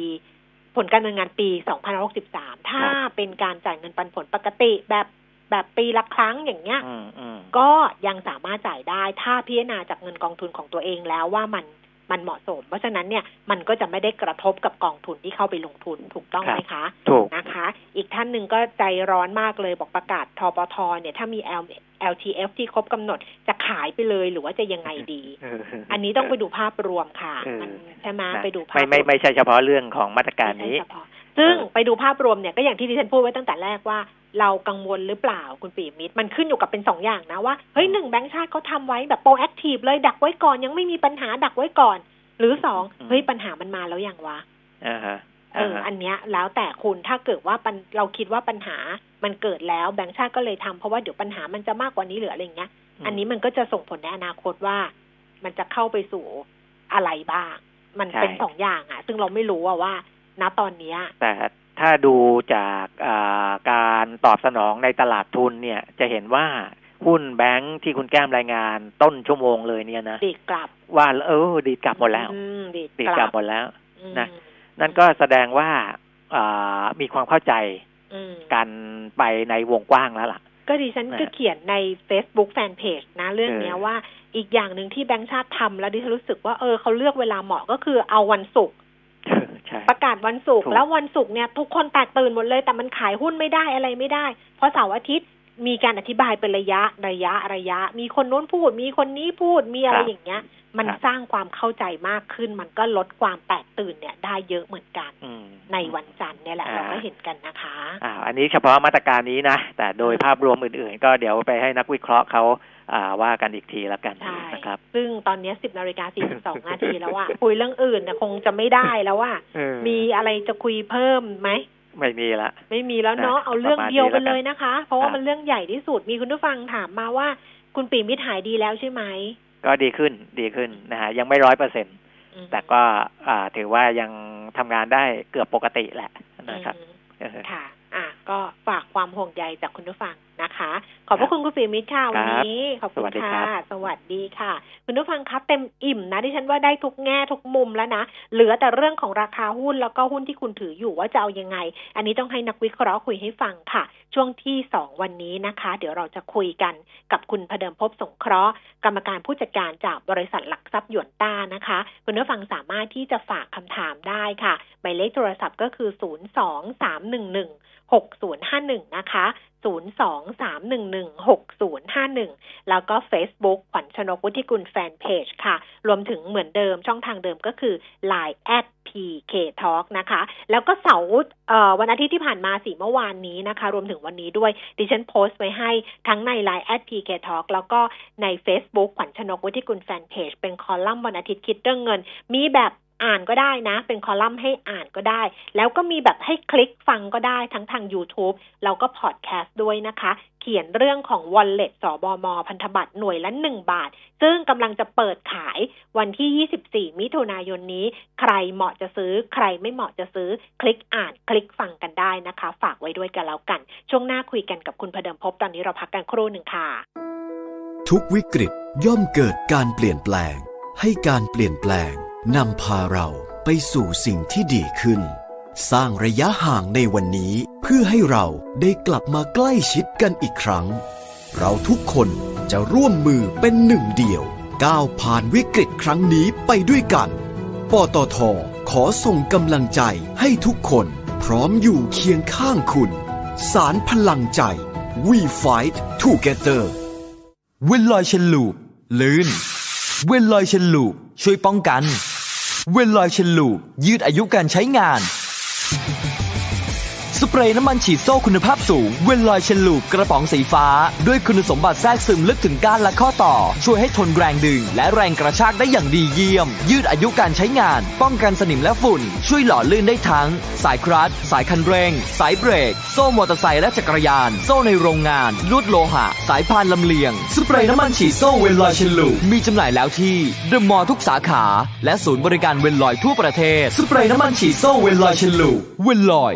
Speaker 1: ผลการดำเนินงานปี2563 ถ้าเป็นการจ่ายเงินปันผลปกติแบบแบบปีละครั้งอย่างเงี้ย
Speaker 2: อืมอืม
Speaker 1: ก็ยังสามารถจ่ายได้ถ้าพิจารณาจากเงินกองทุนของตัวเองแล้วว่ามัน มันเหมาะสม เพราะฉะนั้นเนี่ยมันก็จะไม่ได้กระทบกับกองทุนที่เข้าไปลงทุนถูกต้องไหมคะ
Speaker 2: ถูก
Speaker 1: นะคะ อีกท่านหนึ่งก็ใจร้อนมากเลยบอกประกาศทปทเนี่ยถ้ามี L LTF ที่ครบกำหนดจะขายไปเลยหรือว่าจะยังไงดี อันนี้ต้องไปดูภาพรวมค่ะ
Speaker 2: เออ
Speaker 1: มันใช่ไหม
Speaker 2: นะ
Speaker 1: ไปดูภาพ
Speaker 2: ไม่ไม่
Speaker 1: รว
Speaker 2: ไม่ใช่เฉพาะเรื่องของมาตรการนี้
Speaker 1: ไม่ใช่เฉพาะซึ่ง
Speaker 2: เออ
Speaker 1: ไปดูภาพรวมเนี่ยก็อย่างที่ดิฉันพูดไว้ตั้งแต่แรกว่า เรากังวลหรือเปล่าคุณปีมิตรมันขึ้นอยู่กับเป็นสองอย่างนะว่าเฮ้ยหนึ่งแบงค์ชาติเขาทำไว้แบบโปรแอคทีฟเลยดักไว้ก่อนยังไม่มีปัญหาดักไว้ก่อน หรือสองเฮ้ยปัญหามันมาแล้วอย่างวะ
Speaker 2: อ่าฮะ
Speaker 1: เอออันเนี้ยแล้วแต่คุณถ้าเกิดว่าปัญเราคิดว่าปัญหามันเกิดแล้วแบงค์ชาติก็เลยทำเพราะว่าเดี๋ยวปัญหามันจะมากกว่านี้หรืออะไรอย่างเงี้ย อันนี้มันก็จะส่งผลในอนาคตว่า มันจะเข้าไปสู่อะไรบ้าง มัน
Speaker 2: ใช่
Speaker 1: เป็นสองอย่างอะ ซึ่งเราไม่รู้อะว่า ณตอนเนี้ย
Speaker 2: แต่ ถ้าดูจากอ่าการตอบสนองในตลาดทุนเนี่ย จะเห็นว่าหุ้นแบงค์ที่คุณแก้มรายงานต้นชั่วโมงเลยเนี่ยนะ
Speaker 1: ดีดกลับ
Speaker 2: ว่าเออดีดกลับหมดแล้ว
Speaker 1: อืมดีด
Speaker 2: ดีด
Speaker 1: ก
Speaker 2: กลั
Speaker 1: ลั
Speaker 2: บบหมดแล้ว
Speaker 1: อืม
Speaker 2: นะนั่นก็แสดงว่าอ่ามีความเข้าใจ
Speaker 1: อืม
Speaker 2: กันไปในวงกว้างแล้วล่ะ
Speaker 1: ก็ดิฉัน
Speaker 2: นะ
Speaker 1: ก็เขียนใน Facebook Fanpage นะ เรื่องเนี้ย
Speaker 2: เออ
Speaker 1: ว่าอีกอย่างหนึ่งที่แบงค์ชาติทำแล้วดิฉันรู้สึกว่าเออเขาเลือกเวลาเหมาะก็คือเอาวันศุกร์
Speaker 2: ใช่
Speaker 1: ประกาศวันศุกร์
Speaker 2: ถูก
Speaker 1: แล้ววันศุกร์เนี่ยทุกคนแตกตื่นหมดเลย แต่มันขายหุ้นไม่ได้อะไรไม่ได้ เพราะเสาร์อาทิตย์มีการอธิบายเป็นระยะระยะระยะ มีคนโน้นพูด มีคนนี้พูดมีอะไร
Speaker 2: ครับ
Speaker 1: อย่างเงี้ย มัน
Speaker 2: ครับ
Speaker 1: สร้างความเข้าใจมากขึ้น มันก็ลดความแตกตื่นเนี่ย ได้เยอะเหมือนกัน
Speaker 2: อืม
Speaker 1: ในวันจันทร์เนี่ยแหละ
Speaker 2: อ่า
Speaker 1: เราก็เห็นกันนะคะ
Speaker 2: อ่าอันนี้เฉพาะมาตรการนี้นะแต่โดยภาพรวมอื่นๆ ก็เดี๋ยวไปให้นักวิเคราะห์เขาอ่า ว่ากันอีกทีแล้วกัน
Speaker 1: ใช่
Speaker 2: นะครับ
Speaker 1: ซึ่งตอนเนี้สิบนาฬิกาสี่สิบสองนาทีแล้วว่าคุยเรื่องอื่นนะคงจะไม่ได้แล้วว่า
Speaker 2: เออ
Speaker 1: มีอะไรจะคุยเพิ่มไหม
Speaker 2: ไม่มีละ
Speaker 1: ไม่มีแล้วเนาะ
Speaker 2: นะ
Speaker 1: เอาเรื่องเดียวไปเลยนะคะ เพราะว่า
Speaker 2: ครับ
Speaker 1: มันเรื่องใหญ่ที่สุดมีคุณผู้ฟังถามมาว่า คุณปีมิตรหายดีแล้วใช่ไหม
Speaker 2: ก็ดีขึ้นดีขึ้นนะฮะยังไม่ร้อยเปอร์เซ็น
Speaker 1: อืม
Speaker 2: แต่ก็อ่าถือว่ายังทำงานได้เกือบปกติแหละนะครับ
Speaker 1: อืม
Speaker 2: เออ
Speaker 1: ค่ะ อะ ก็ฝากความห่วงใยจากคุณผู้ฟังนะคะ ขอบพระคุณคุณปีมิตรค่ะวันนี้ขอบคุณ
Speaker 2: สวัสดี
Speaker 1: ค่ะ
Speaker 2: ครับ
Speaker 1: สวัสดีค่ะ คุณผู้ฟังครับเต็มอิ่มนะที่ฉันว่าได้ทุกแง่ทุกมุมแล้วนะ เหลือแต่เรื่องของราคาหุ้นแล้วก็หุ้นที่คุณถืออยู่ว่าจะเอายังไง อันนี้ต้องให้นักวิเคราะห์คุยให้ฟังค่ะ ช่วงที่สองวันนี้นะคะ เดี๋ยวเราจะคุยกันกับคุณพเดิมภพสงเคราะห์ กรรมการผู้จัดการจากบริษัทหลักทรัพย์หยวนต้านะคะ คุณผู้ฟังสามารถที่จะฝากคำถามได้ค่ะหมายเลขโทรศัพท์ก็คือ 0 2 3 1 1 6051 นะคะ 023116051 แล้วก็ Facebook ขวัญชนกวุฒิกุลแฟนเพจค่ะ รวมถึงเหมือนเดิมช่องทางเดิมก็คือ Line at PK Talk นะคะ แล้วก็เสาร์วันอาทิตย์ที่ผ่านมาสีเมื่อวานนี้นะคะ รวมถึงวันนี้ด้วย ดิฉันโพสต์ไว้ให้ทั้งใน Line at PK Talk แล้วก็ใน Facebook ขวัญชนกวุฒิกุลแฟนเพจเป็นคอลัมน์วันอาทิตย์คิดเรื่องเงิน มีแบบ อ่านก็ได้นะ เป็นคอลัมน์ให้อ่านก็ได้ แล้วก็มีแบบให้คลิกฟังก็ได้ทั้งทาง YouTube แล้วก็พอดแคสต์ด้วยนะคะ เขียนเรื่องของ Wallet สบม พันธบัตรหน่วยละ 1 บาท ซึ่งกำลังจะเปิดขายวันที่ 24 มิถุนายนนี้ ใครเหมาะจะซื้อ ใครไม่เหมาะจะซื้อ คลิกอ่าน คลิกฟังกันได้นะคะ ฝากไว้ด้วยกันแล้วกัน ช่วงหน้าคุยกันกับคุณพเดิมพบตอนนี้เราพักกันครู่หนึ่งค่ะ
Speaker 3: ทุกวิกฤตย่อมเกิดการเปลี่ยนแปลง ให้การเปลี่ยนแปลง นำพาเราไปสู่สิ่งที่ดีขึ้น สร้างระยะห่างในวันนี้เพื่อให้เราได้กลับมาใกล้ชิดกันอีกครั้ง เราทุกคนจะร่วมมือเป็นหนึ่งเดียว ก้าวผ่านวิกฤตครั้งนี้ไปด้วยกัน ปตทขอส่งกำลังใจให้ทุกคนพร้อมอยู่เคียงข้างคุณ สารพลังใจ We Fight Together
Speaker 4: เวนลอยเชนลูปลื่น เวนลอยเชนลูปช่วยป้องกัน เวนลอยเชนลูยืดอายุการใช้งาน สเปรย์น้ำมันฉีดโซ่คุณภาพสูง เวนลอย chain lube กระป๋องสีฟ้า ด้วยคุณสมบัติแทรกซึมลึกถึงก้านและข้อต่อ ช่วยให้ทนแรงดึง และแรงกระชากได้อย่างดีเยี่ยม ยืดอายุการใช้งาน ป้องกันสนิมและฝุ่น ช่วยหล่อลื่นได้ทั้ง สายคลัตช์สายคันเร่ง สายเบรก โซ่มอเตอร์ไซค์และจักรยาน โซ่ในโรงงานลวดโลหะ สายพานลำเลียง สเปรย์น้ำมันฉีดโซ่เวนลอย chain lube มีจำหน่ายแล้วที่เดอะมอลล์ทุกสาขา และศูนย์บริการเวนลอยทั่วประเทศสเปรย์น้ำมันฉีดโซ่เวนลอย chain lube เวนลอย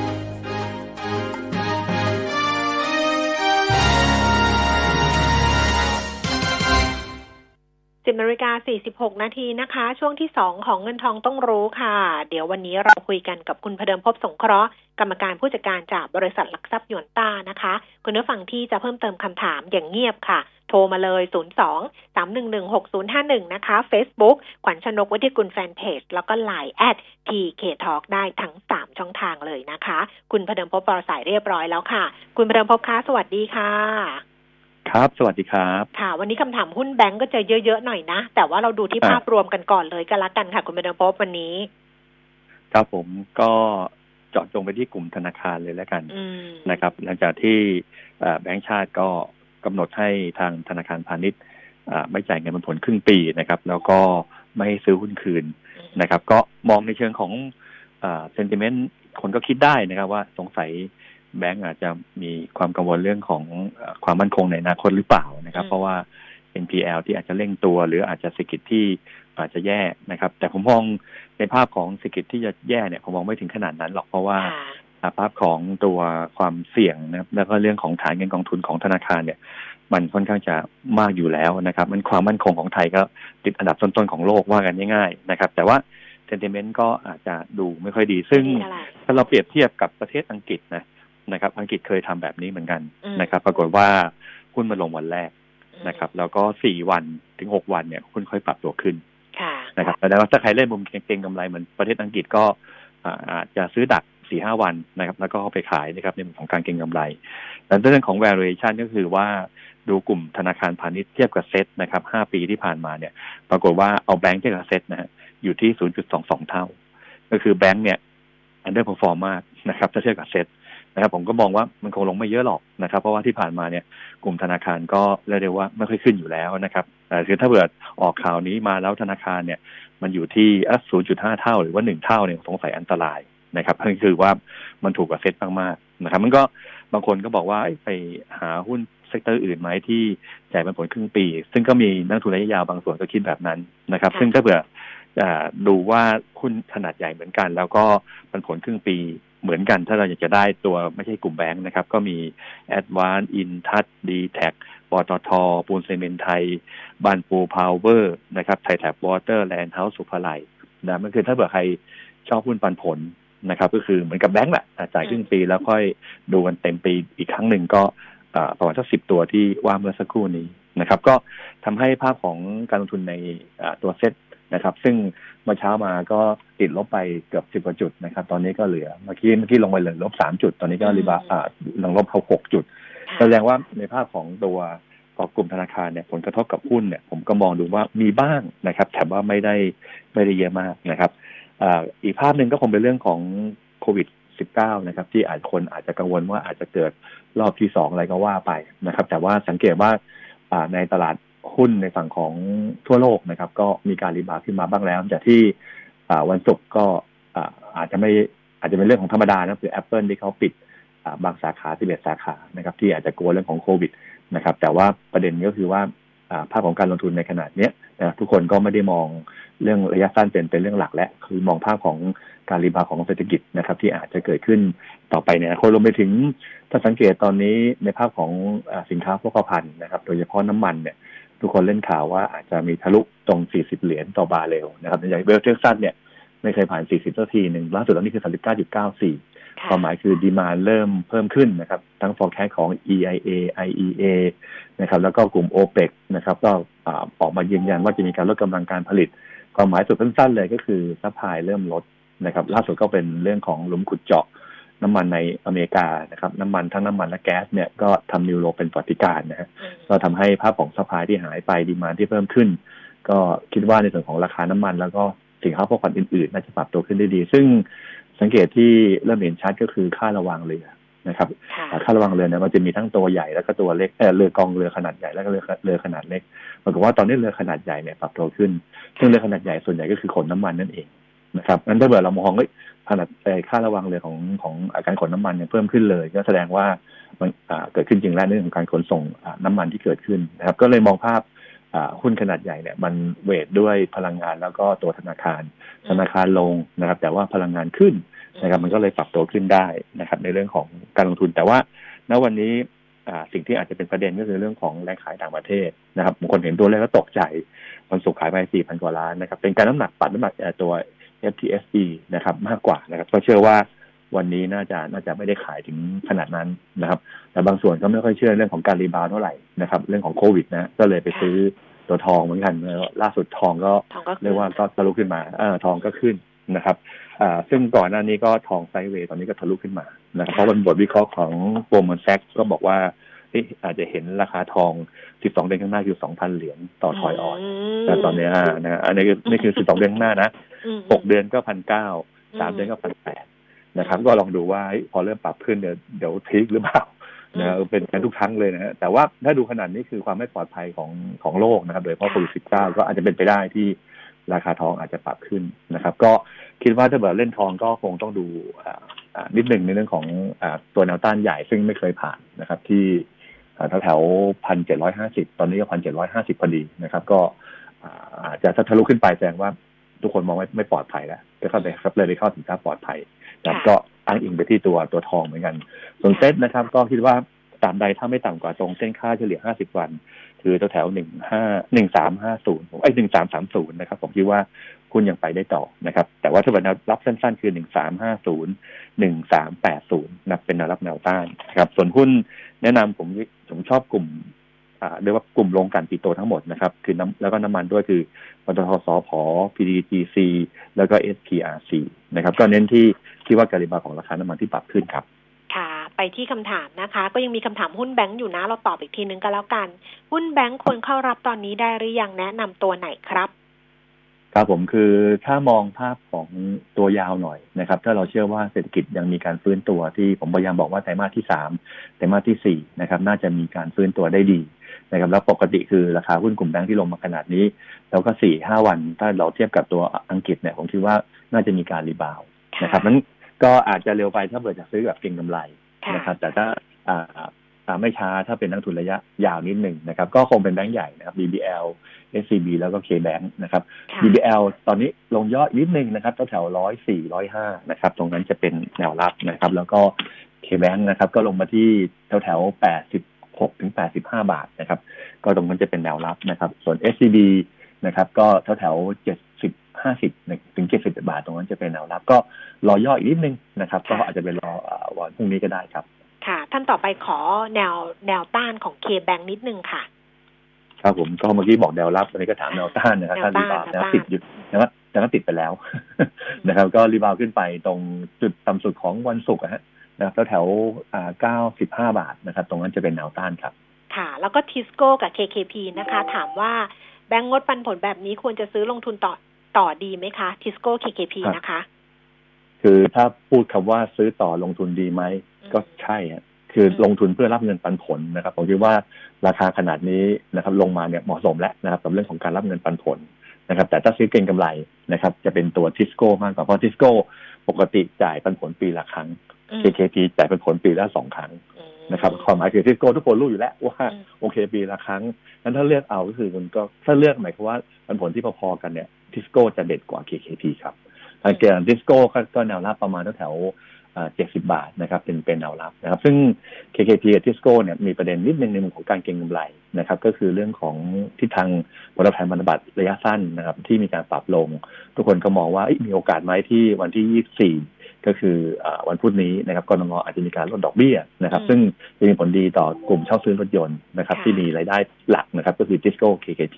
Speaker 1: สิบนาฬิกาสี่สิบหกนาทีนะคะ ช่วงที่สองของเงินทองต้องรู้ค่ะ เดี๋ยววันนี้เราคุยกันกับคุณพเดิมภพสงเคราะห์กรรมการผู้จัดการจากบริษัทหลักทรัพย์ยวนต้านะคะ คุณผู้ฟังที่จะเพิ่มเติมคำถามอย่างเงียบค่ะ โทรมาเลย 0 2 3 1 1 6 0 5 1 นะคะ Facebook ขวัญชนกวิทยกุลแฟนเพจแล้วก็ Line แอด PK Talk ได้ทั้ง 3 ช่องทางเลยนะคะ คุณพเดิมภพปรสายเรียบร้อยแล้วค่ะ คุณพเดิมภพคะสวัสดีค่ะ
Speaker 5: ครับ สวัสดีครับ
Speaker 1: ค่ะ วันนี้คำถามหุ้นแบงก์ก็จะเยอะ ๆ หน่อยนะ แต่ว่าเราดูที่
Speaker 5: อ่า
Speaker 1: ภาพรวมกันก่อนเลยก็แล้วกันค่ะ คุณเบนพบวันนี้
Speaker 5: ครับผมก็เจาะจงไปที่กลุ่มธนาคารเลยแล้วกัน
Speaker 1: อืม
Speaker 5: นะครับ หลังจากที่เอ่อแบงก์ชาติก็กำหนดให้ทางธนาคารพาณิชย์อ่าไม่จ่ายเงินปันผลครึ่งปีนะครับ แล้วก็ไม่ให้ซื้อหุ้นคืนนะครับ ก็มองในเชิงของอ่าเซนติเมนต์คนก็คิดได้นะครับว่าสงสัย แบงก์อาจจะมีความกังวลเรื่องของอาความมั่นคงในอนาคตหรือเปล่านะครับ
Speaker 1: อืม
Speaker 5: เพราะว่า NPL ที่อาจจะเร่งตัว หรืออาจจะเศรษฐกิจที่อาจจะแย่นะครับ แต่ผมมองในภาพของเศรษฐกิจที่จะแย่เนี่ยผมมองไม่ถึงขนาดนั้นหรอกเพราะว่า
Speaker 1: ค่ะ
Speaker 5: อ่าภาพของตัวความเสี่ยงนะครับแล้วก็เรื่องของฐานเงินกองทุนของธนาคารเนี่ย มันค่อนข้างจะมากอยู่แล้วนะครับ มันความมั่นคงของไทยก็ติดอันดับต้นๆของโลกว่ากันง่ายๆนะครับ แต่ว่าเซนติเมนต์ก็อาจจะดูไม่ค่อยดี ซึ่ง
Speaker 1: ไม่ดีเท่าไหร่
Speaker 5: ถ้าเราเปรียบเทียบกับประเทศอังกฤษนะ นะครับ อังกฤษเคยทำแบบนี้เหมือนกัน
Speaker 1: อืม
Speaker 5: นะครับ ปรากฏว่าหุ้นมาลงวันแรก
Speaker 1: อืม
Speaker 5: นะครับ แล้วก็สี่วันถึงหกวันเนี่ยหุ้นค่อยปรับตัวขึ้น
Speaker 1: ค่ะ
Speaker 5: นะครับแต่ว่าถ้าใครเล่นมุมเก็งกำไรเหมือนประเทศอังกฤษก็อ่าอาจจะซื้อดักสี่ห้าวันนะครับ แล้วก็เอาไปขายนะครับในมุมของการเก็งกำไรแต่เรื่องของ valuation ก็คือว่าดูกลุ่มธนาคารพาณิชย์เทียบกับเซ็ตนะครับห้าปีที่ผ่านมาเนี่ย ปรากฏว่าเอาแบงค์เทียบกับเซ็ตนะฮะอยู่ที่0.22เท่า ก็คือแบงค์เนี่ย underperform มากนะครับ ถ้าเทียบกับเซ็ต นะครับผมก็มองว่ามันคงลงไม่เยอะหรอกนะครับ เพราะว่าที่ผ่านมาเนี่ยกลุ่มธนาคารก็เรียกได้ว่าไม่ค่อยขึ้นอยู่แล้วนะครับแต่คือถ้าเกิดออกข่าวนี้มาแล้วธนาคารเนี่ย มันอยู่ที่อะ0.5 เท่าหรือว่า 1 เท่าเนี่ยสงสัยอันตรายนะครับนั่นคือว่ามันถูกกว่าเซ็ตมากๆนะครับ มันก็บางคนก็บอกว่าเอ้ยไปหาหุ้น sector อื่นไหมที่จ่ายปันผลครึ่งปี ซึ่งก็มีนักลงทุนระยะยาวบางส่วนก็คิดแบบนั้นนะครับ
Speaker 1: ค่ะ
Speaker 5: ซึ่งถ้าเผื่ออ่าดูว่าหุ้นขนาดใหญ่เหมือนกัน แล้วก็ปันผลครึ่งปี เหมือนกันถ้าเราอยากจะได้ตัวไม่ใช่กลุ่มแบงค์นะครับ ก็มี a d v a n c e Intouch d t a c ปตทปูนซีเมนไทยบานปูพาวเวอร์นะครับไทยแท็ปวอเตอร์แลนด์เฮาส์ศุภาลัยนะมันคือถ้าเผื่อใครชอบหุ้นปันผลนะครับ ก็คือเหมือนกับแบงก์แหละจ่ายครึ่งปีแล้วค่อยดูกันเต็มปีอีกครั้งหนึ่งก็ประมาณสักสิบตัวที่ว่าเมื่อสักครู่นี้นะครับ ก็ทำให้ภาพของการลงทุนในตัวเซ็ต นะครับ ซึ่งเมื่อเช้ามาก็ติดลบไปเกือบสิบกว่าจุดนะครับ ตอนนี้ก็เหลือเมื่อกี้เมื่อกี้ลงไปเหลือลบสามจุด ตอนนี้ก็รีบาอ่าลงลบเขาหกจุด
Speaker 1: ค่ะ
Speaker 5: แสดงว่าในภาพของตัวของกลุ่มธนาคารเนี่ยผลกระทบกับหุ้นเนี่ยผมก็มองดูว่ามีบ้างนะครับ แต่ว่าไม่ได้ไม่ได้เยอะมากนะครับอ่าอีกภาพหนึ่งก็คงเป็นเรื่องของโควิด -19 นะครับ ที่อาจคนอาจจะกังวลว่าอาจจะเกิดรอบที่สองอะไรก็ว่าไปนะครับ แต่ว่าสังเกตว่าอ่าในตลาด หุ้นในฝั่งของทั่วโลกนะครับ ก็มีการ rebound ขึ้นมาบ้างแล้วจากที่วันศุกร์ก็อาจจะไม่อาจจะเป็นเรื่องของธรรมดานะคือ Apple ที่เขาปิดบางสาขา11สาขานะครับ ที่อาจจะกลัวเรื่องของโควิดนะครับ แต่ว่าประเด็นก็คือว่าภาพของการลงทุนในขนาดนี้นะทุกคนก็ไม่ได้มองเรื่องระยะสั้นเป็นเป็นเรื่องหลักและ คือมองภาพของการ rebound ของเศรษฐกิจนะครับ ที่อาจจะเกิดขึ้นต่อไปในอนาคตรวมไปถึงถ้าสังเกตตอนนี้ในภาพของสินค้าโภคภัณฑ์นะครับ โดยเฉพาะน้ำมันเนี่ย ทุกคนเล่นข่าวว่าอาจจะมีทะลุตรง 40 เหรียญต่อบาร์เรลนะครับอย่างเวสต์เท็กซัสเนี่ยไม่เคยผ่าน 40สักทีหนึ่งล่าสุดตอนนี้คือ 39.94
Speaker 1: ค่ะ
Speaker 5: ความหมายคือ demand เริ่มเพิ่มขึ้นนะครับ ทั้ง forecast ของ EIA IEA นะครับ แล้วก็กลุ่ม OPEC นะครับ ก็อ่าออกมายืนยันว่าจะมีการลดกำลังการผลิต ความหมายสุดสั้นๆเลยก็คือ supply เริ่มลดนะครับ ล่าสุดก็เป็นเรื่องของหลุมขุดเจาะ น้ำมันในอเมริกานะครับน้ำมันทั้งน้ำมันและแก๊สเนี่ยก็ทำ new low เป็นประวัติการณ์นะฮะ
Speaker 1: อืม
Speaker 5: ก็ทำให้ภาพของ supply ที่หายไป demand ที่เพิ่มขึ้น ก็คิดว่าในส่วนของราคาน้ำมัน แล้วก็สินค้าโภคภัณฑ์อื่นๆ น่าจะปรับตัวขึ้นได้ดี ซึ่งสังเกตที่เริ่มเห็นชัดก็คือค่าระวางเรือนะครับ
Speaker 1: ค่ะ
Speaker 5: อ่าค่าระวางเรือเนี่ยมันจะมีทั้งตัวใหญ่แล้วก็ตัวเล็กเออเรือกองเรือขนาดใหญ่แล้วก็เรือเรือขนาดเล็กปรากฏว่าตอนนี้เรือขนาดใหญ่เนี่ยปรับตัวขึ้น ซึ่งเรือขนาดใหญ่ส่วนใหญ่ก็คือขนน้ำมันนั่นเองนะครับงั้นถ้าเกิดเรามองเฮ้ย ขนาดเอ่อค่าระวังเรือของของอาการขนน้ำมันเนี่ยเพิ่มขึ้นเลย ก็แสดงว่ามันอ่าเกิดขึ้นจริงแล้วในเรื่องของการขนส่งอ่าน้ำมันที่เกิดขึ้นนะครับ ก็เลยมองภาพอ่าหุ้นขนาดใหญ่เนี่ยมันเวทด้วยพลังงานแล้วก็ตัวธนาคาร ธนาคารลงนะครับ แต่ว่าพลังงานขึ้นนะครับ มันก็เลยปรับตัวขึ้นได้นะครับ ในเรื่องของการลงทุนแต่ว่าณวันนี้อ่าสิ่งที่อาจจะเป็นประเด็นก็คือเรื่องของแรงขายต่างประเทศนะครับบางคนเห็นตัวเลขก็ตกใจวันศุกร์ขายไป 4,000 กว่าล้านนะครับ เป็นการน้ำหนักปัดน้ำหนักเอ่อตัว FTSE นะครับมากกว่านะครับ ก็เชื่อว่าวันนี้น่าจะน่าจะไม่ได้ขายถึงขนาดนั้นนะครับ แต่บางส่วนก็ไม่ค่อยเชื่อเรื่องของการ rebound เท่าไหร่นะครับ เรื่องของโควิดนะก็เลยไปซื้อตัวทองเหมือนกันแล้วล่าสุดทองก็
Speaker 1: ทองก็
Speaker 5: เรียกว่าก็ทะลุขึ้นมาเออทองก็ขึ้นนะครับอ่าซึ่งก่อนหน้านี้ก็ทองไซด์เวย์ตอนนี้ก็ทะลุขึ้นมานะครับเพราะวันบทวิเคราะห์ของโ l ม m นแซกก็บอกว่าเอ๊ะอาจจะเห็นราคาทอง 12 เดือนข้างหน้าคือ 2,000 เหรียญต่อทอยออน
Speaker 1: ม
Speaker 5: แต่ตอนเนี้ยนะอันนี้คือนี่คือ 12 เดือนข้างหน้านะ
Speaker 1: อืม
Speaker 5: 6เดือนก็พันเก้าสาม
Speaker 1: อืม
Speaker 5: เดือนก็พันแปดนะครับ ก็ลองดูว่าเฮ้ยพอเริ่มปรับขึ้นเดี๋ยวเดี๋ยวพีคหรือเปล่านะฮะเป็นกันทุกครั้งเลยนะฮะแต่ว่าถ้าดูขนาดนี้คือความไม่ปลอดภัยของของโลกนะครับ โดยเฉพาะโควิดสิบเก้าก็อาจจะเป็นไปได้ที่ราคาทองอาจจะปรับขึ้นนะครับ ก็คิดว่าถ้าเกิดเล่นทองก็คงต้องดูอ่าอ่านิดหนึ่งในเรื่องของอ่าตัวแนวต้านใหญ่ซึ่งไม่เคยผ่านนะครับ ที่ แถวแถวพันเจ็ดร้อยห้าสิบตอนนี้ก็พันเจ็ดร้อยห้าสิบพอดีนะครับ ก็อ่าอาจจะถ้าทะลุขึ้นไปแสดงว่าทุกคนมองว่าไม่ปลอดภัยแล้วก็เข้าไปครับเลยเข้าสินค้าปลอดภัยนะครับ
Speaker 1: ค่ะ
Speaker 5: ก็อ้างอิงไปที่ตัวตัวทองเหมือนกัน ส่วนเซ็ตนะครับ ก็คิดว่าตามใดถ้าไม่ต่ำกว่าตรงเส้นค่าเฉลี่ย 50 วัน คือแถวๆหนึ่งห้าหนึ่งสามห้าศูนย์ไอ้หนึ่งสามสามศูนย์นะครับ ผมคิดว่าคุณยังไปได้ต่อนะครับ แต่ว่าถ้าเป็นแนวรับสั้น ๆ คือหนึ่งสามห้าศูนย์หนึ่งสามแปดศูนย์นะเป็นแนวรับแนวต้านนะครับ ส่วนหุ้นแนะนำผมผมชอบกลุ่มอ่าเรียกว่ากลุ่มโรงกลั่นปิโตรทั้งหมดนะครับ คือน้ำแล้วก็น้ำมันด้วยคือปตทสพ PDGC แล้วก็ SPRC นะครับ ก็เน้นที่ที่ว่าการิบาของราคาน้ำมันที่ปรับขึ้นครับ
Speaker 1: ไปที่คำถามนะคะ ก็ยังมีคำถามหุ้นแบงก์อยู่นะ เราตอบอีกทีนึงก็แล้วกัน หุ้นแบงก์ควรเข้ารับตอนนี้ได้หรือยังแนะนำตัวไหนครับ
Speaker 5: ครับผมคือถ้ามองภาพของตัวยาวหน่อยนะครับ ถ้าเราเชื่อว่าเศรษฐกิจยังมีการฟื้นตัวที่ผมพยายามบอกว่าไตรมาสที่สามไตรมาสที่สี่นะครับ น่าจะมีการฟื้นตัวได้ดีนะครับแล้วปกติคือราคาหุ้นกลุ่มแบงก์ที่ลงมาขนาดนี้ แล้วก็สี่ห้าวัน ถ้าเราเทียบกับตัวอังกฤษเนี่ยผมคิดว่าน่าจะมีการรีบาวด์นะครับนั้นก็อาจจะเร็วไปถ้าเกิดจะซื้อแบบเก็งกำไร
Speaker 1: ค่ะ
Speaker 5: นะครับ แต่ถ้าอ่าอ่าไม่ช้าถ้าเป็นนักทุนระยะยาวนิดหนึ่งนะครับ ก็คงเป็นแบงก์ใหญ่นะครับ BBL SCB แล้วก็ KBank นะครับ
Speaker 1: ค่ะ
Speaker 5: BBL ตอนนี้ลงยอดนิดนึงนะครับแถวร้อยสี่ร้อยห้านะครับ ตรงนั้นจะเป็นแนวรับนะครับ แล้วก็ KBank นะครับ ก็ลงมาที่แถวแถวแปดสิบหกถึงแปดสิบห้าบาทนะครับ ก็ตรงนั้นจะเป็นแนวรับนะครับ ส่วน SCB นะครับ ก็แถวแถวเจ็ดสิบ ห้าสิบถึงเจ็ดสิบบาทตรงนั้นจะเป็นแนวรับ ก็รอย่ออีกนิดนึงนะครับ ก็อาจจะเป็นรออ่าวันพรุ่งนี้ก็ได้ครับ
Speaker 1: ค่ะ ท่านต่อไปขอแนวแนวต้านของ KBANK นิดนึงค่ะ
Speaker 5: ครับผมก็เมื่อกี้บอกแนวรับวันนี้ก็ถามแนวต้านนะครับ
Speaker 1: แนว
Speaker 5: ถ้า
Speaker 1: ต้าน
Speaker 5: รีบาวด์
Speaker 1: แนว
Speaker 5: นะ
Speaker 1: ต้าน
Speaker 5: ติดอยู่นะครับแต่ก็ติดไปแล้วนะครับ ก็ rebound ขึ้นไปตรงจุดต่ำสุดของวันศุกร์อะฮะนะครับแถวๆอ่าเก้าสิบห้าบาทนะครับ ตรงนั้นจะเป็นแนวต้านครับ
Speaker 1: ค่ะ แล้วก็ทิสโก้กับ KKP นะคะ ถามว่าแบงก์งดปันผลแบบนี้ควรจะซื้อลงทุนต่อ ต่อดีไหมคะทิสโก้ KKP
Speaker 5: ครับ
Speaker 1: นะคะ
Speaker 5: คือถ้าพูดคำว่าซื้อต่อลงทุนดีไหม
Speaker 1: อืม
Speaker 5: ก็ใช่ฮะคืออ
Speaker 1: ม
Speaker 5: ลงทุนเพื่อรับเงินปันผลนะครับผมคิดว่าราคาขนาดนี้นะครับ ลงมาเนี่ยเหมาะสมแล้วนะครับกับเรื่องของการรับเงินปันผลนะครับ แต่ถ้าซื้อเก็งกำไรนะครับ จะเป็นตัวทิสโก้มากกว่าเพราะทิสโก้ปกติจ่ายปันผลปีละครั้ง
Speaker 1: อืม
Speaker 5: KKP จ่ายปันผลปีละสองครั้ง
Speaker 1: อืม
Speaker 5: นะครับความหมายคือทิสโก้ทุกคนรู้อยู่แล้วว่า
Speaker 1: อืม
Speaker 5: โอเคปีละครั้งนั้นถ้าเลือกเอาก็คือมันก็ถ้าเลือกหมายความว่าปันผลที่พอๆกันเนี่ย ทิสโก้จะเด็ดกว่า KKP ครับทางเกียร์ทิสโก้ก็แนวรับประมาณแถวๆเจ็ดสิบบาทนะครับเป็นเป็นแนวรับนะครับ ซึ่ง KKP กับทิสโก้เนี่ยมีประเด็นนิดนึงในมุมของการเก็งกำไรนะครับ ก็คือเรื่องของทิศทางผลตอบแทนพันธบัตรระยะสั้นนะครับ ที่มีการปรับลง ทุกคนก็มองว่าเอ้ยมีโอกาสไหมที่วันที่24 ก็คืออาวันพุธนี้นะครับกรงอาจจะมีการลดดอกเบี้ยนะครับ
Speaker 1: อืม
Speaker 5: ซึ่งจะมีผลดีต่อกลุ่มเช่าซื้อรถยนต์นะครับ
Speaker 1: ค่ะ
Speaker 5: ที่มีรายได้หลักนะครับ ก็คือ Tisco KKT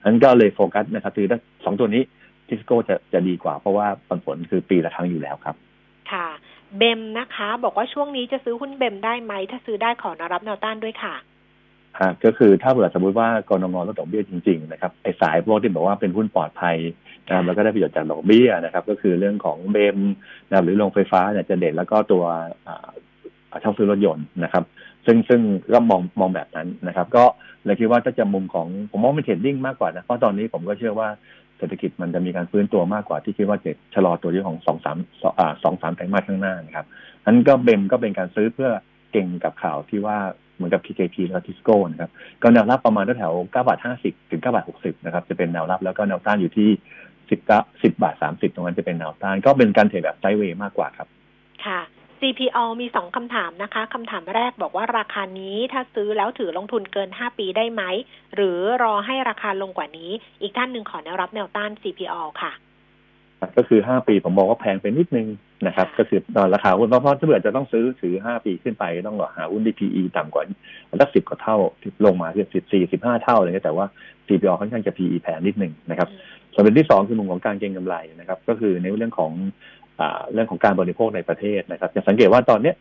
Speaker 5: อันนั้นก็เลยโฟกัสนะครับ คือถ้าสองตัวนี้ Tisco จะจะดีกว่าเพราะว่าปันผลคือปีละครั้งอยู่แล้วครับ
Speaker 1: ค่ะเบมนะคะ บอกว่าช่วงนี้จะซื้อหุ้นเบมได้ไหม ถ้าซื้อได้ขอแนวรับแนวต้านด้วยค่ะ
Speaker 5: ฮะก็คือถ้าเผื่อสมมติว่ากรงลดดอกเบี้ยจริง ๆ นะครับไอ้สายพวกที่บอกว่าเป็นหุ้นปลอดภัย นะครับแล้วก็ได้ประโยชน์จากดอกเบี้ยนะครับ ก็คือเรื่องของเบมนะหรือโรงไฟฟ้าเนี่ยจะเด่นแล้วก็ตัวอ่าเช่าซื้อรถยนต์นะครับ ซึ่งซึ่งก็มองมองแบบนั้นนะครับ ก็เลยคิดว่าถ้าจะมุมของผมมองเป็นเทรดดิ้งมากกว่านะ เพราะตอนนี้ผมก็เชื่อว่าเศรษฐกิจมันจะมีการฟื้นตัวมากกว่าที่คิดว่าจะชะลอตัวที่ของสองสามสองสามไตรมาสข้างหน้านะครับนั้นก็เบมก็เป็นการซื้อเพื่อเก่งกับข่าวที่ว่าเหมือนกับ KKP แล้วทิสโก้นะครับก็แนวรับประมาณแถว9บาท50 ถึง9บาท60 นะครับ จะเป็นแนวรับแล้วก็แนวต้านอยู่ที่ 10 10บาท30ตรงนั้นจะเป็นแนวต้าน ก็เป็นการเทรดแบบไซด์เวย์มากกว่าครับ
Speaker 1: ค่ะ CPO มีสองคำถามนะคะคำถามแรกบอกว่าราคานี้ถ้าซื้อแล้วถือลงทุนเกิน5ปีได้ไหม หรือรอให้ราคาลงกว่านี้ อีกท่านหนึ่งขอแนวรับแนวต้าน CPO ค่ะ
Speaker 5: ก็คือ5ปีผมมองว่าแพงไปนิดนึงนะครับ ก็คือตอนราคาหุ้นเพราะเพราะถ้าเกิดจะต้องซื้อถือ5ปีขึ้นไปต้องหาหุ้น DPE ต่ำกว่าสักสิบกว่าเท่าที่ลงมาคือสิบสี่สิบห้าเท่าอะไรเงี้ยแต่ว่า CPO ค่อนข้างจะ PE แพงนิดนึงนะครับ ส่วนเด็นที่สองคือมุมของการเก็งกำไรนะครับ ก็คือในเรื่องของอเรื่องของการบริโภคในประเทศนะครับจะสังเกตว่าตอนเนี้ย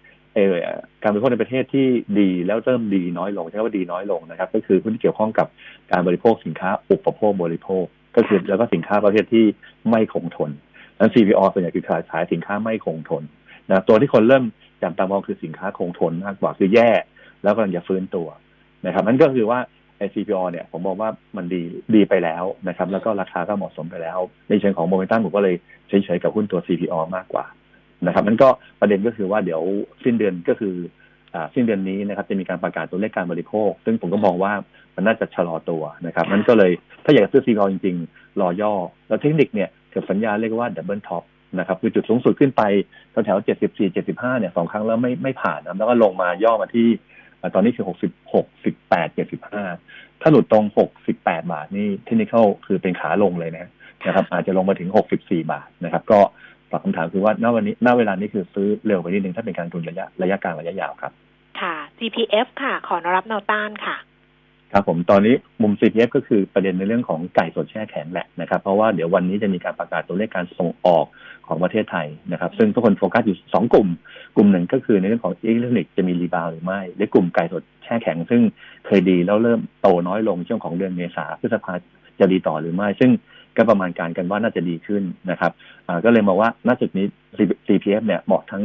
Speaker 5: การบริโภคในประเทศที่ดีแล้วเริ่มดีน้อยลงใช้คำว่าดีน้อยลงนะครับ ก็คือหุ้นที่เกี่ยวข้องกับการบริโภคสินค้าอุปโภคบริโภค ก็คือแล้วก็สินค้าประเภทที่ไม่คงทนนั้น CPO ส่วนใหญ่คือขายขายสินค้าไม่คงทนนะตัวที่คนเริ่มจับตามองคือสินค้าคงทนมากกว่าคือแย่ แล้วกำลังจะฟื้นตัวนะครับนั่นก็คือว่า ไอ CPO เนี่ยผมบอกว่ามันดีดีไปแล้วนะครับ แล้วก็ราคาก็เหมาะสมไปแล้ว ในเชิงของโมเมนตัมผมก็เลยเฉยๆกับหุ้นตัว CPO มากกว่านะครับนั่นก็ประเด็นก็คือว่าเดี๋ยวสิ้นเดือนก็คืออ่าสิ้นเดือนนี้นะครับจะมีการประกาศตัวเลขการบริโภค ซึ่งผมก็มองว่ามันน่าจะชะลอตัวนะครับนั่นก็เลยถ้าอยากจะซื้อ CPO จริงๆ รอย่อ แล้วเทคนิคเนี่ยเกิดสัญญาเรียกว่า double top นะครับคือจุดสูงสุดขึ้นไปแถวๆ74 75เนี่ยสองครั้งแล้วไม่ไม่ผ่านนะแล้วก็ลงมาย่อมาที่อ่า ตอนนี้คือ66 18 75ถ้าหลุดตรง68บาทนี่เทคนิคคือเป็นขาลงเลยนะนะครับ อาจจะลงมาถึง64บาทนะครับ ก็ตอบคำถามคือว่าณวันนี้ณเวลานี้คือซื้อเร็วไปนิดนึงถ้าเป็นการลงทุนระยะระยะกลางระยะยาวครับ
Speaker 1: ค่ะ CPF ค่ะ แนวรับแนวต้านค่ะ
Speaker 5: ครับผมตอนนี้มุม CPF ก็คือประเด็นในเรื่องของไก่สดแช่แข็งแหละนะครับ เพราะว่าเดี๋ยววันนี้จะมีการประกาศตัวเลขการส่งออกของประเทศไทยนะครับ ซึ่งทุกคนโฟกัสอยู่สองกลุ่ม กลุ่มหนึ่งก็คือในเรื่องของอิเล็กทรอนิกส์จะมี rebound หรือไม่และกลุ่มไก่สดแช่แข็ง ซึ่งเคยดีแล้วเริ่มโตน้อยลงช่วงของเดือนเมษาพฤษภาจะดีต่อหรือไม่ ซึ่งก็ประมาณการกันว่าน่าจะดีขึ้นนะครับก็เลยมองว่าณจุดนี้ CPF เนี่ยเหมาะทั้ง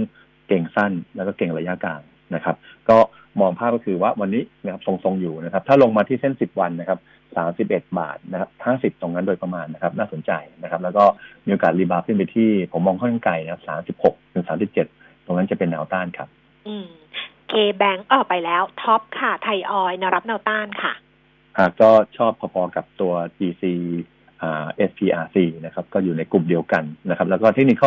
Speaker 5: เก็งสั้นแล้วก็เก็งระยะกลาง นะครับ ก็มองภาพก็คือว่าวันนี้นะครับทรงๆอยู่นะครับ ถ้าลงมาที่เส้น 10 วันนะครับ 31 บาทนะครับ 50 ตรงนั้นโดยประมาณนะครับ น่าสนใจนะครับ แล้วก็มีโอกาส rebound ขึ้นไปที่ ผมมองค่อนข้างไกลนะครับ36ถึง37 ตรงนั้นจะเป็นแนวต้านครับ
Speaker 1: อืม K-Bank เออไปแล้ว TOP ค่ะไทยออยล์แนวรับแนวต้านค่ะ
Speaker 5: อ่าก็ชอบพอๆกับตัว GC อ่า SPRC นะครับ ก็อยู่ในกลุ่มเดียวกันนะครับ แล้วก็เทคนิค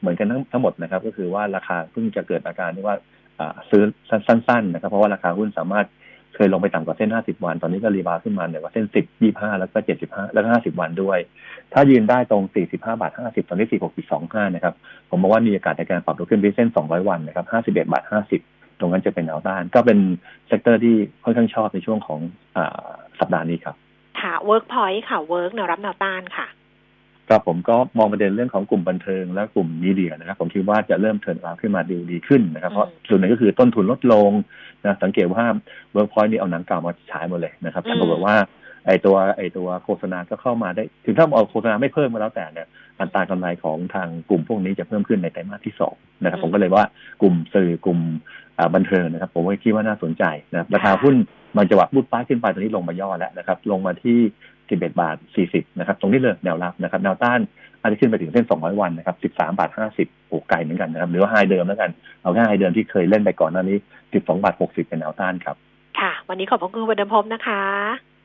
Speaker 5: เหมือนกันทั้งทั้งหมดนะครับ ก็คือว่าราคาเพิ่งจะเกิดอาการที่ว่าอ่า ซื้อสั้นๆนะครับ เพราะว่าราคาหุ้นสามารถเคยลงไปต่ำกว่าเส้น 50 วัน ตอนนี้ก็ rebound ขึ้นมาเหนือกว่าเส้น 10 25 แล้วก็ 75 แล้วก็ 50 วันด้วย ถ้ายืนได้ตรง 45 บาท 50 ตอนนี้ 46.25 นะครับ ผมมองว่ามีโอกาสในการปรับตัวขึ้นไปเส้น 200 วันนะครับ 51 บาท 50 ตรงนั้นจะเป็นแนวต้าน ก็เป็น sector ที่ค่อนข้างชอบในช่วงของอสัปดาห์นี้ครับ
Speaker 1: ค่ะ Workpoint ค่ะ Work แนวรับแนวต้านค่ะ
Speaker 5: ครับผมก็มองประเด็นเรื่องของกลุ่มบันเทิงและกลุ่ม media นะครับ ผมคิดว่าจะเริ่ม turnaround ขึ้นมาดีดีขึ้นนะครับ เพราะส่วนหนึ่งก็คือต้นทุนลดลงนะสังเกตว่าเวิร์กพอยต์นี่เอาหนังเก่ามาฉายหมดเลยนะครับแต่ปรากฏว่าไอตัวไอตัวโฆษณาก็เข้ามาได้ ถึงถ้าเอาโฆษณาไม่เพิ่มมาแล้วแต่เนี่ยอัตรากำไรของทางกลุ่มพวกนี้จะเพิ่มขึ้นในไตรมาสที่สองนะครับ ผมก็เลยว่ากลุ่มสื่อกลุ่มบันเทิงนะครับ ผมก็คิดว่าน่าสนใจนะครับราคาหุ้นมันจะวัดบุดป้ายขึ้นไปตอนนี้ลงมาย่อแล้วนะครับ ลงมาที่ 11 บาท 40 นะครับ ตรงนี้เลยแนวรับนะครับ แนวต้านอาจจะขึ้นไปถึงเส้น 200 วันนะครับ 13 บาท 50โอ้ไกลเหมือนกันนะครับ หรือว่าไฮเดิมแล้วกัน เอาแค่ไฮเดิมที่เคยเล่นไปก่อนหน้านี้ 12 บาท 60 เป็นแนวต้านครับ
Speaker 1: ค่ะ วันนี้ขอบพระคุณวันเดิมพบนะคะ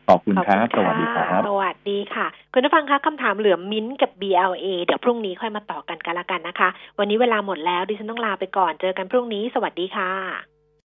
Speaker 5: ขอบคุณครับ สวัสดีครับ
Speaker 1: สวัสดีค่ะ คุณผู้ฟังคะคำถามเหลือมิ้นท์กับ BLA เดี๋ยวพรุ่งนี้ค่อยมาต่อกันกันละกันนะคะ วันนี้เวลาหมดแล้วดิฉันต้องลาไปก่อน เจอกันพรุ่งนี้ สวัสดีค่ะ